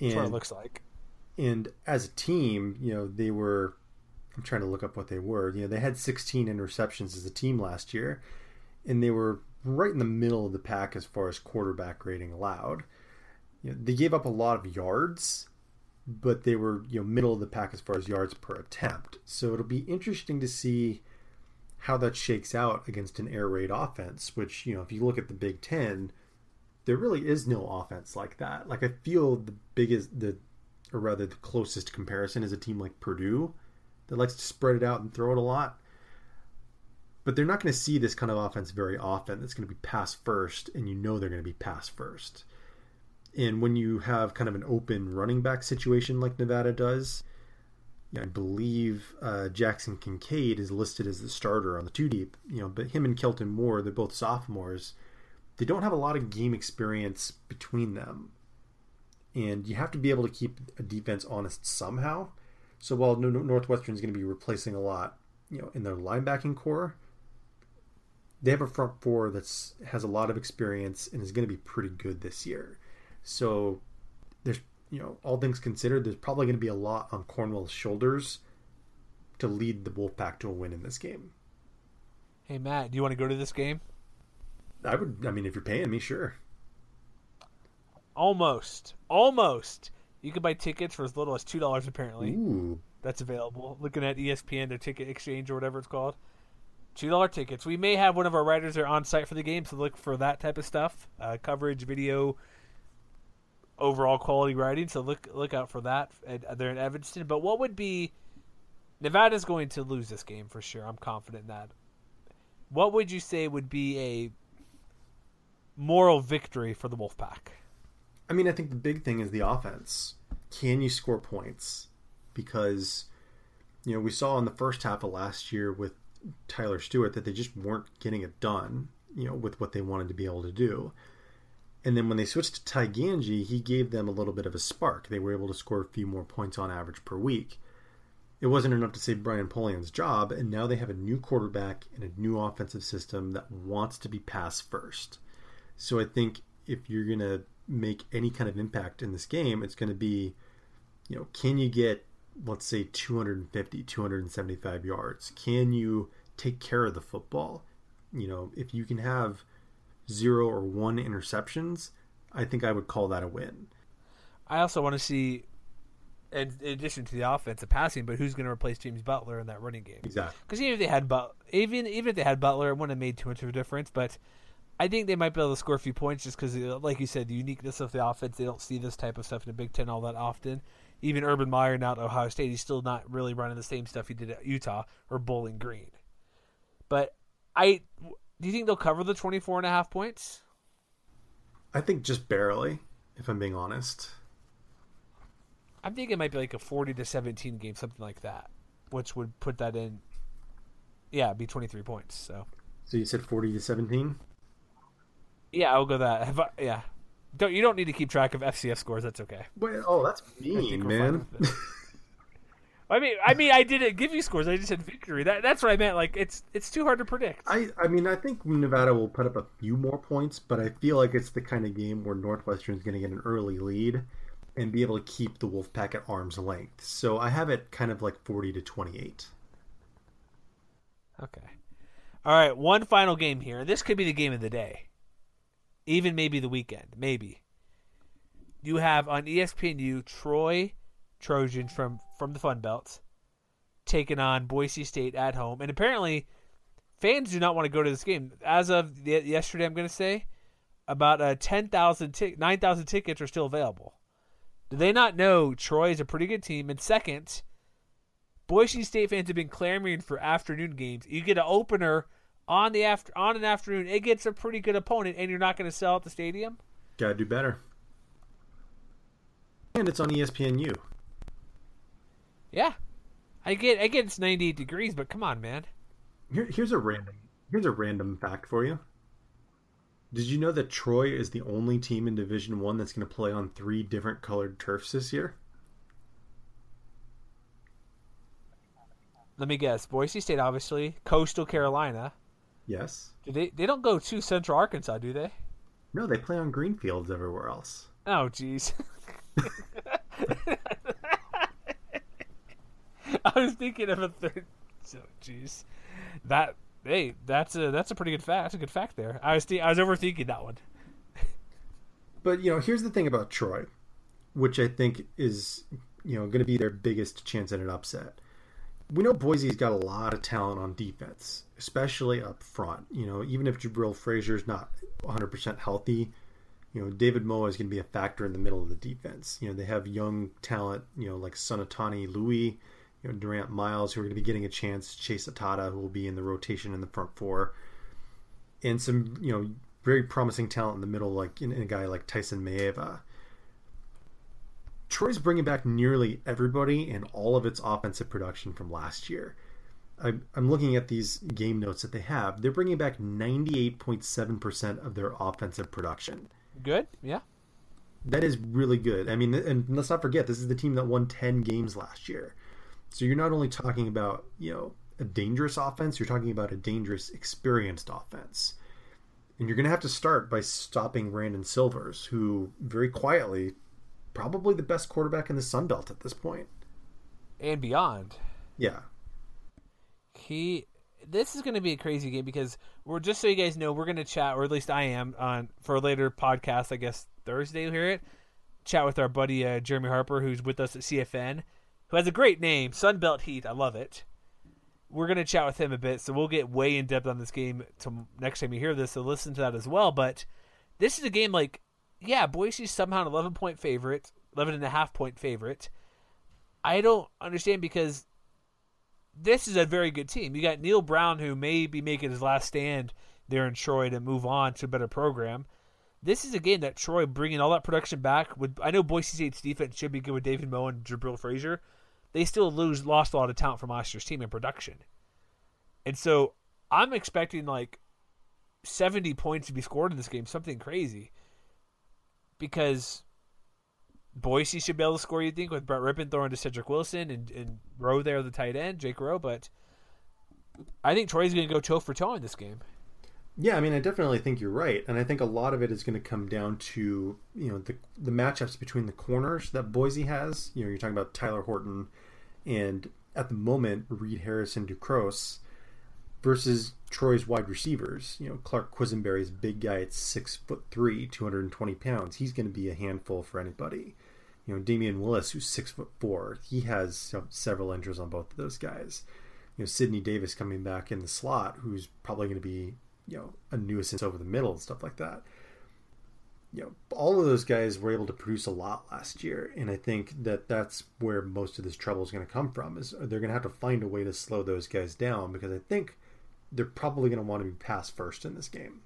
That's what it looks like. and as a team, you know, they were I'm trying to look up what they were. You know, they had 16 interceptions as a team last year, and they were right in the middle of the pack as far as quarterback rating allowed. You know, they gave up a lot of yards, but they were you know middle of the pack as far as yards per attempt. So it'll be interesting to see how that shakes out against an air raid offense. Which you know, if you look at the Big Ten, there really is no offense like that. Like I feel the biggest the or rather the closest comparison is a team like Purdue that likes to spread it out and throw it a lot. But they're not going to see this kind of offense very often. It's going to be pass first, and you know they're going to be pass first. And when you have kind of an open running back situation like Nevada does, I believe uh, Jaxson Kincaide is listed as the starter on the two deep. You know, but him and Kelton Moore, they're both sophomores. They don't have a lot of game experience between them and you have to be able to keep a defense honest somehow. So while Nor- Northwestern is going to be replacing a lot, you know, in their linebacking core, they have a front four that's has a lot of experience and is going to be pretty good this year. So there's, you know, all things considered, there's probably going to be a lot on Cornwell's shoulders to lead the Wolfpack to a win in this game. Hey Matt, do you want to go to this game? I would, I mean, if you're paying me, sure. Almost, almost. You can buy tickets for as little as two dollars apparently. Ooh, that's available. Looking at ESPN, their ticket exchange or whatever it's called. Two dollar tickets. We may have one of our writers there on site for the game, so look for that type of stuff, uh, coverage, video, overall quality writing. So look look out for that. And they're in Evanston. But what would be Nevada's going to lose this game for sure. I'm confident in that. What would you say would be a moral victory for the Wolfpack? I mean, I think the big thing is the offense. Can you score points? Because, you know, we saw in the first half of last year with Tyler Stewart that they just weren't getting it done, you know, with what they wanted to be able to do. And then when they switched to Ty Gangi, he gave them a little bit of a spark. They were able to score a few more points on average per week. It wasn't enough to save Brian Polian's job, and now they have a new quarterback and a new offensive system that wants to be pass first. So I think if you're going to make any kind of impact in this game, it's going to be, you know, can you get, let's say, 250, 275 yards? Can you take care of the football? You know, if you can have zero or one interceptions, I think I would call that a win. I also want to see, in, in addition to the offensive passing, but who's going to replace James Butler in that running game? Exactly. Because even if they had but even even if they had Butler, it wouldn't have made too much of a difference. But I think they might be able to score a few points just because, uh, like you said, the uniqueness of the offense. They don't see this type of stuff in the Big Ten all that often. Even Urban Meyer now at Ohio State, he's still not really running the same stuff he did at Utah or Bowling Green. But I do you think they'll cover the 24 and a half points? I think just barely, if I'm being honest. I'm thinking it might be like a 40 to 17 game, something like that, which would put that in. Yeah, be 23 points. So. So you said 40 to 17. Yeah, I'll go that. *laughs* I, yeah, don't you don't need to keep track of FCS scores. That's okay. Well, oh, that's mean, man. *laughs* I mean, I mean, I didn't give you scores. I just said victory. That that's what I meant. Like it's it's too hard to predict. I I mean, I think Nevada will put up a few more points, but I feel like it's the kind of game where Northwestern is going to get an early lead and be able to keep the Wolfpack at arm's length. So I have it kind of like forty to twenty-eight. Okay. All right, one final game here. This could be the game of the day. Even maybe the weekend, maybe. You have on ESPNU Troy Trojans from from the Fun Belt taking on Boise State at home, and apparently fans do not want to go to this game. As of yesterday, I'm going to say about uh, 10,000 t- 9,000 tickets are still available. Do they not know Troy is a pretty good team? And second, Boise State fans have been clamoring for afternoon games. You get an opener on the after on an afternoon. It gets a pretty good opponent, and you're not going to sell at the stadium. Gotta do better. And it's on ESPNU. Yeah, I get I get it's 98 degrees, but come on, man. Here, here's a random here's a random fact for you. Did you know that Troy is the only team in Division One that's going to play on three different colored turfs this year? Let me guess. Boise State, obviously. Coastal Carolina. Yes. Do they they don't go to Central Arkansas, do they? No, they play on green fields everywhere else. Oh, jeez. *laughs* *laughs* *laughs* I was thinking of a third. So, jeez, that hey, that's a that's a pretty good fact. That's a good fact there. I was th- I was overthinking that one. *laughs* but you know, here's the thing about Troy, which I think is you know going to be their biggest chance at an upset. We know Boise's got a lot of talent on defense, especially up front. You know, even if Jabril Frazier's not 100% healthy, you know, David Moa is going to be a factor in the middle of the defense. You know, they have young talent, you know, like Sonatani Louis, you know, Durant Miles, who are going to be getting a chance, Chase Hatada, who will be in the rotation in the front four, and some, you know, very promising talent in the middle, like in, in a guy like Tyson Maeva. Troy's bringing back nearly everybody and all of its offensive production from last year. I'm, I'm looking at these game notes that they have. They're bringing back 98.7% of their offensive production. Good, yeah. That is really good. I mean, and let's not forget, this is the team that won 10 games last year. So you're not only talking about, you know, a dangerous offense, you're talking about a dangerous, experienced offense. And you're going to have to start by stopping Brandon Silvers, who very quietly, probably the best quarterback in the Sun Belt at this. And beyond. Yeah. He this is going to be a crazy game because we're just so you guys know we're going to chat or at least I am on for a later podcast I guess Thursday you'll hear it chat with our buddy uh, Jeremy Harper who's with us at CFN who has a great name, Sunbelt Heat. I love it. We're going to chat with him a bit, so we'll get way in depth on this game to next time you hear this, so listen to that as well. But this is a game like, yeah, Boise's somehow an 11 point favorite, 11 and a half point favorite. I don't understand because this is a very good team. You got Neal Brown, who may be making his last stand there in Troy to move on to a better program. This is a game that Troy bringing all that production back. With I know Boise State's defense should be good with David Moa and Jabril Frazier. They still lose lost a lot of talent from last year's team in production, and so I'm expecting like 70 points to be scored in this game, something crazy, because Boise should be able to score. You think with Brett Rypien throwing to Cedric Wilson and and Roh there, the tight end, Jake Roh, but I think Troy's going to go toe for toe in this game. Yeah, I mean, I definitely think you're right, and I think a lot of it is going to come down to you know the the matchups between the corners that Boise has. You know, you're talking about Tyler Horton, and at the moment Reed Harrison Ducros versus Troy's wide receivers. You know, Clark Quisenberry's big guy at six foot three, 220 pounds. He's going to be a handful for anybody. You know, Damion Willis, who's six foot four, he has several injuries on both of those guys. You know, Sidney Davis coming back in the slot, who's probably going to be you know a nuisance over the middle and stuff like that. You know, all of those guys were able to produce a lot last year, and I think that that's where most of this trouble is going to come from. Is they're going to have to find a way to slow those guys down because I think they're probably going to want to be passed first in this game.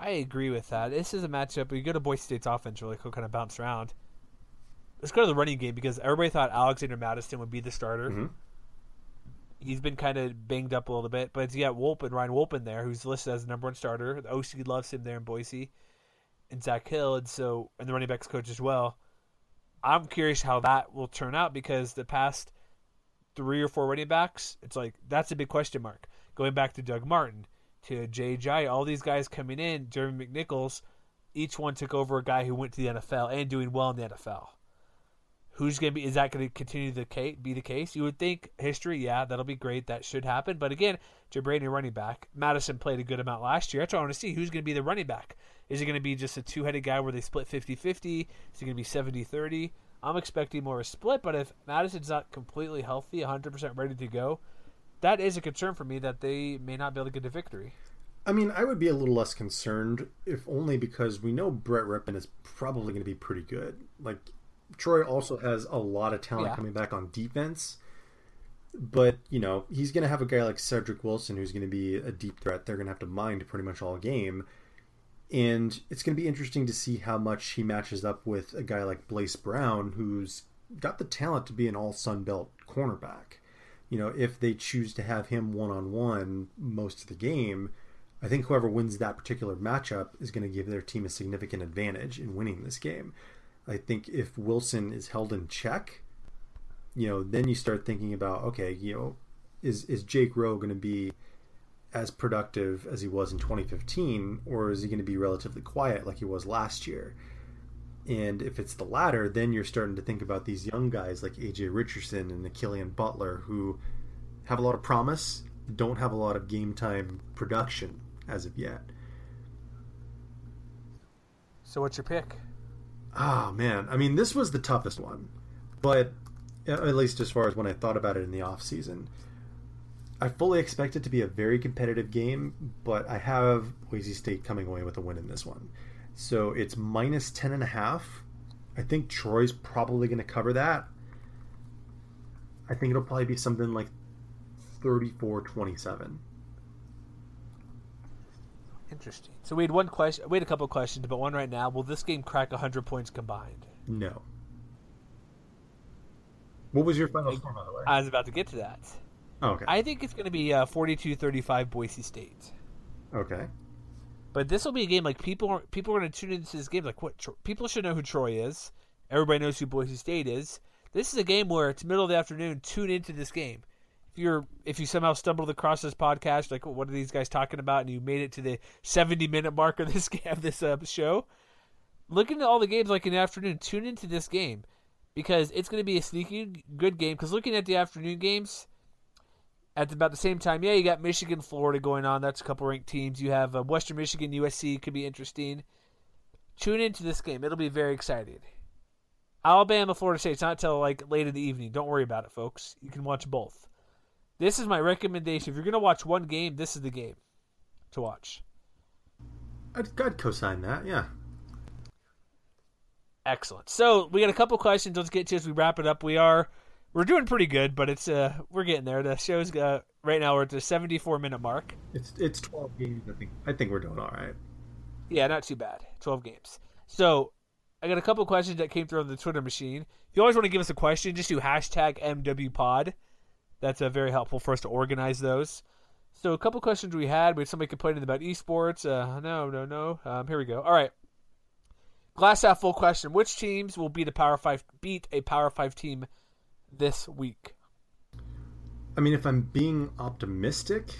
I agree with that. This is a matchup. We go to Boise State's offense really quick, kind of bounce around. Let's go to the running game because everybody thought Alexander Mattison would be the starter. Mm-hmm he's been kind of banged up a little bit, but you got Wolpin, Ryan Wolpin there, who's listed as the number one starter. The OC loves him there in Boise, and Zach Hill, and so and the running backs coach as well. I'm curious how that will turn out because the past three or four running backs, it's like that's a big question mark. Going back to Doug Martin, to Jai, all these guys coming in, Jeremy McNichols, each one took over a guy who went to the NFL and doing well in the NFL. Who's going to be? Is that going to continue to be the case? You would think history, yeah, that'll be great. That should happen. But again, Jabrani running back. Mattison played a good amount last year. That's what I want to see. Who's going to be the running back? Is it going to be just a two headed guy where they split 50 50? Is it going to be 70 30? I'm expecting more a split, but if Mattison's not completely healthy, 100% ready to go, that is a concern for me that they may not be able to get a victory. I mean, I would be a little less concerned, if only because we know Brett Rypien is probably going to be pretty good. Like, Troy also has a lot of talent yeah. coming back on defense. But, you know, he's going to have a guy like Cedric Wilson who's going to be a deep threat. They're going to have to mind pretty much all game. And it's going to be interesting to see how much he matches up with a guy like Blace Brown, who's got the talent to be an all Sun Belt cornerback. You know, if they choose to have him one on one most of the game, I think whoever wins that particular matchup is going to give their team a significant advantage in winning this game. I think if Wilson is held in check, you know, then you start thinking about okay, you know, is is Jake Roh going to be as productive as he was in 2015, or is he going to be relatively quiet like he was last year? And if it's the latter, then you're starting to think about these young guys like AJ Richardson and Killian Butler who have a lot of promise, don't have a lot of game time production as of yet. So, what's your pick? Oh man, I mean, this was the toughest one, but at least as far as when I thought about it in the off season, I fully expect it to be a very competitive game, but I have Boise State coming away with a win in this one. So it's minus ten and a half. I think Troy's probably going to cover that. I think it'll probably be something like 34-27. Interesting. So we had one question. We had a couple questions, but one right now. Will this game crack 100 points combined? No. What was your final score, by the way? I was about to get to that. Oh, okay. I think it's going to be uh, 42-35 Boise State. Okay. But this will be a game like people are people are going to tune into this game like what people should know who Troy is. Everybody knows who Boise State is. This is a game where it's middle of the afternoon. Tune into this game you're if you somehow stumbled across this podcast, like what are these guys talking about, and you made it to the 70 minute mark of this *laughs* of this uh, show, look into all the games like in the afternoon. Tune into this game because it's going to be a sneaky good game. Because looking at the afternoon games at about the same time, yeah, you got Michigan, Florida going on. That's a couple ranked teams. You have uh, Western Michigan, USC could be interesting. Tune into this game; it'll be very exciting. Alabama, Florida State. It's not till like late in the evening. Don't worry about it, folks. You can watch both. This is my recommendation. If you're gonna watch one game, this is the game to watch. I'd, I'd co-sign that. Yeah. Excellent. So we got a couple questions. Let's get to as we wrap it up. We are we're doing pretty good, but it's uh we're getting there. The show's uh, right now we're at the 74 minute mark. It's it's 12 games. I think I think we're doing all right. Yeah, not too bad. 12 games. So I got a couple questions that came through on the Twitter machine. If you always want to give us a question, just do hashtag MWPod. That's uh, very helpful for us to organize those. So a couple questions we had. We had somebody complaining about esports. Uh, no, no, no. Um, here we go. All right. Glass half full question: Which teams will beat a Power Five beat a Power Five team this week? I mean, if I'm being optimistic,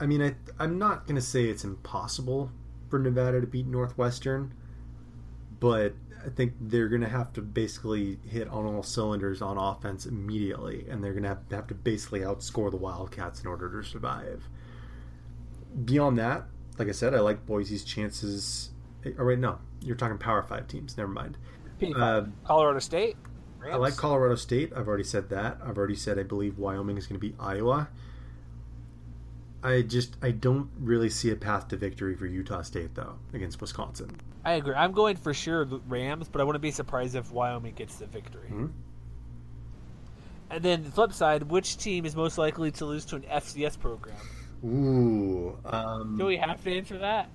I mean, I I'm not gonna say it's impossible for Nevada to beat Northwestern, but I think they're gonna have to basically hit on all cylinders on offense immediately, and they're gonna have, have to basically outscore the Wildcats in order to survive. Beyond that, like I said, I like Boise's chances. Oh wait, no, you're talking Power Five teams. Never mind. Uh, Colorado State. Rams? I like Colorado State. I've already said that. I've already said I believe Wyoming is going to be Iowa. I just I don't really see a path to victory for Utah State though against Wisconsin. I agree. I'm going for sure the Rams, but I wouldn't be surprised if Wyoming gets the victory. Mm-hmm. And then the flip side, which team is most likely to lose to an FCS program? Ooh, um, do we have to answer that?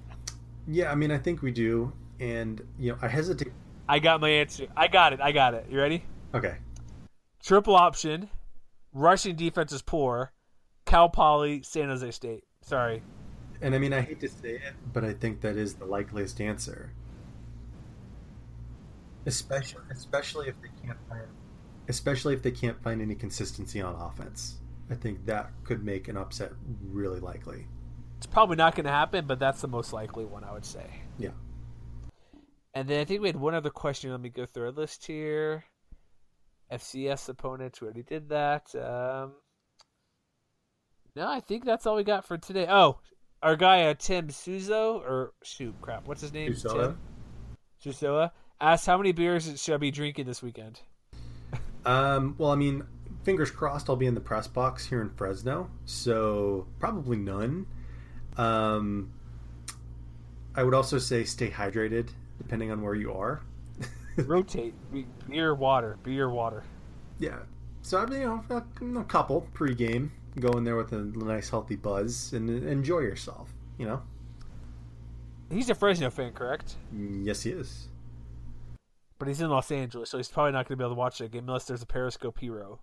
Yeah, I mean I think we do, and you know I hesitate. I got my answer. I got it. I got it. You ready? Okay. Triple option. Rushing defense is poor. Cal Poly, San Jose State. Sorry. And I mean, I hate to say it, but I think that is the likeliest answer. Especially, especially if they can't find, especially if they can't find any consistency on offense. I think that could make an upset really likely. It's probably not going to happen, but that's the most likely one, I would say. Yeah. And then I think we had one other question. Let me go through our list here. FCS opponents. We already did that. Um, no, I think that's all we got for today. Oh, our guy uh, Tim Suzo or shoot crap, what's his name? Susoa. Tim Susoa asks how many beers should I be drinking this weekend. um, well, I mean, fingers crossed, I'll be in the press box here in Fresno, so probably none. Um, I would also say stay hydrated, depending on where you are. *laughs* Rotate beer, water, beer, water. Yeah. So I mean, you know, a, a couple pre-game, go in there with a nice healthy buzz and enjoy yourself. You know. He's a Fresno fan, correct? Mm, yes, he is. But he's in Los Angeles, so he's probably not going to be able to watch that game unless there's a Periscope hero,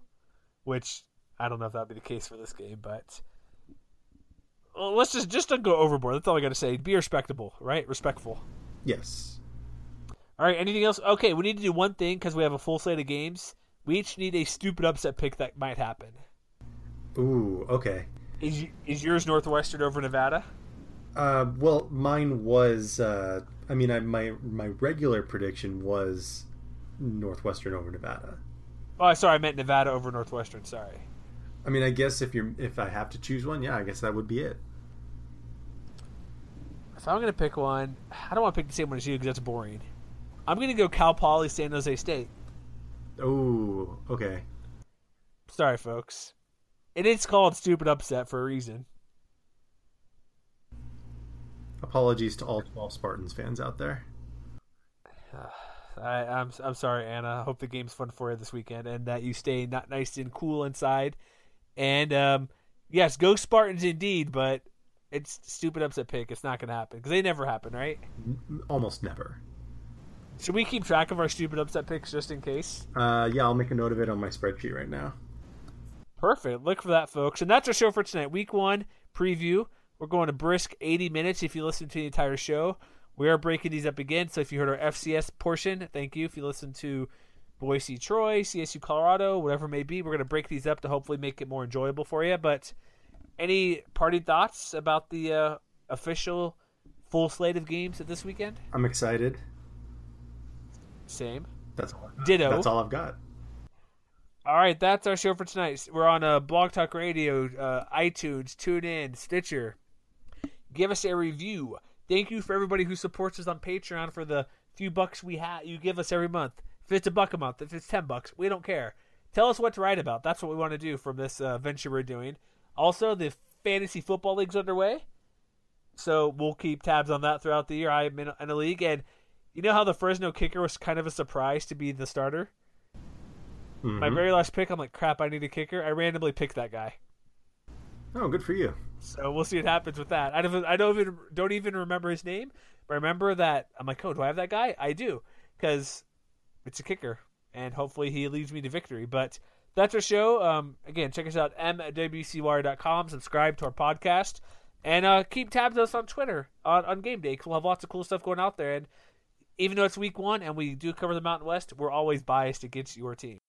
which I don't know if that would be the case for this game, but well, let's just just don't go overboard. That's all I got to say. Be respectable, right? Respectful. Yes. All right. Anything else? Okay, we need to do one thing because we have a full slate of games. We each need a stupid upset pick that might happen. Ooh. Okay. Is is yours Northwestern over Nevada? Uh, well, mine was. Uh, I mean, I, my my regular prediction was Northwestern over Nevada. Oh, sorry, I meant Nevada over Northwestern. Sorry. I mean, I guess if you're if I have to choose one, yeah, I guess that would be it. If I'm gonna pick one, I don't want to pick the same one as you because that's boring. I'm gonna go Cal Poly San Jose State. Oh, okay. Sorry, folks. And It is called stupid upset for a reason. Apologies to all 12 Spartans fans out there. I, am I'm, I'm sorry, Anna. I hope the game's fun for you this weekend and that you stay not nice and cool inside. And um, yes, go Spartans indeed, but it's stupid upset pick. It's not going to happen because they never happen, right? Almost never. Should we keep track of our stupid upset picks just in case? Uh, yeah, I'll make a note of it on my spreadsheet right now. Perfect. Look for that, folks. And that's our show for tonight. Week one preview. We're going to brisk 80 minutes if you listen to the entire show. We are breaking these up again. So if you heard our FCS portion, thank you. If you listen to Boise, Troy, CSU, Colorado, whatever it may be, we're going to break these up to hopefully make it more enjoyable for you. But any party thoughts about the uh, official full slate of games at this weekend? I'm excited. Same. That's all. Ditto. That's all I've got. All right, that's our show for tonight. We're on uh, Blog Talk Radio, uh, iTunes, TuneIn, Stitcher. Give us a review. Thank you for everybody who supports us on Patreon for the few bucks we have you give us every month. If it's a buck a month, if it's ten bucks, we don't care. Tell us what to write about. That's what we want to do from this uh, venture we're doing. Also, the fantasy football league's underway, so we'll keep tabs on that throughout the year. I'm in, in a league, and you know how the Fresno kicker was kind of a surprise to be the starter. Mm-hmm. My very last pick, I'm like, crap, I need a kicker. I randomly picked that guy. Oh, good for you. So we'll see what happens with that. I don't. I don't even don't even remember his name, but I remember that I'm like, oh, do I have that guy? I do, because it's a kicker, and hopefully he leads me to victory. But that's our show. Um, again, check us out mwcwire.com. Subscribe to our podcast, and uh, keep tabs us on Twitter on, on game day. We'll have lots of cool stuff going out there. And even though it's week one and we do cover the Mountain West, we're always biased against your team.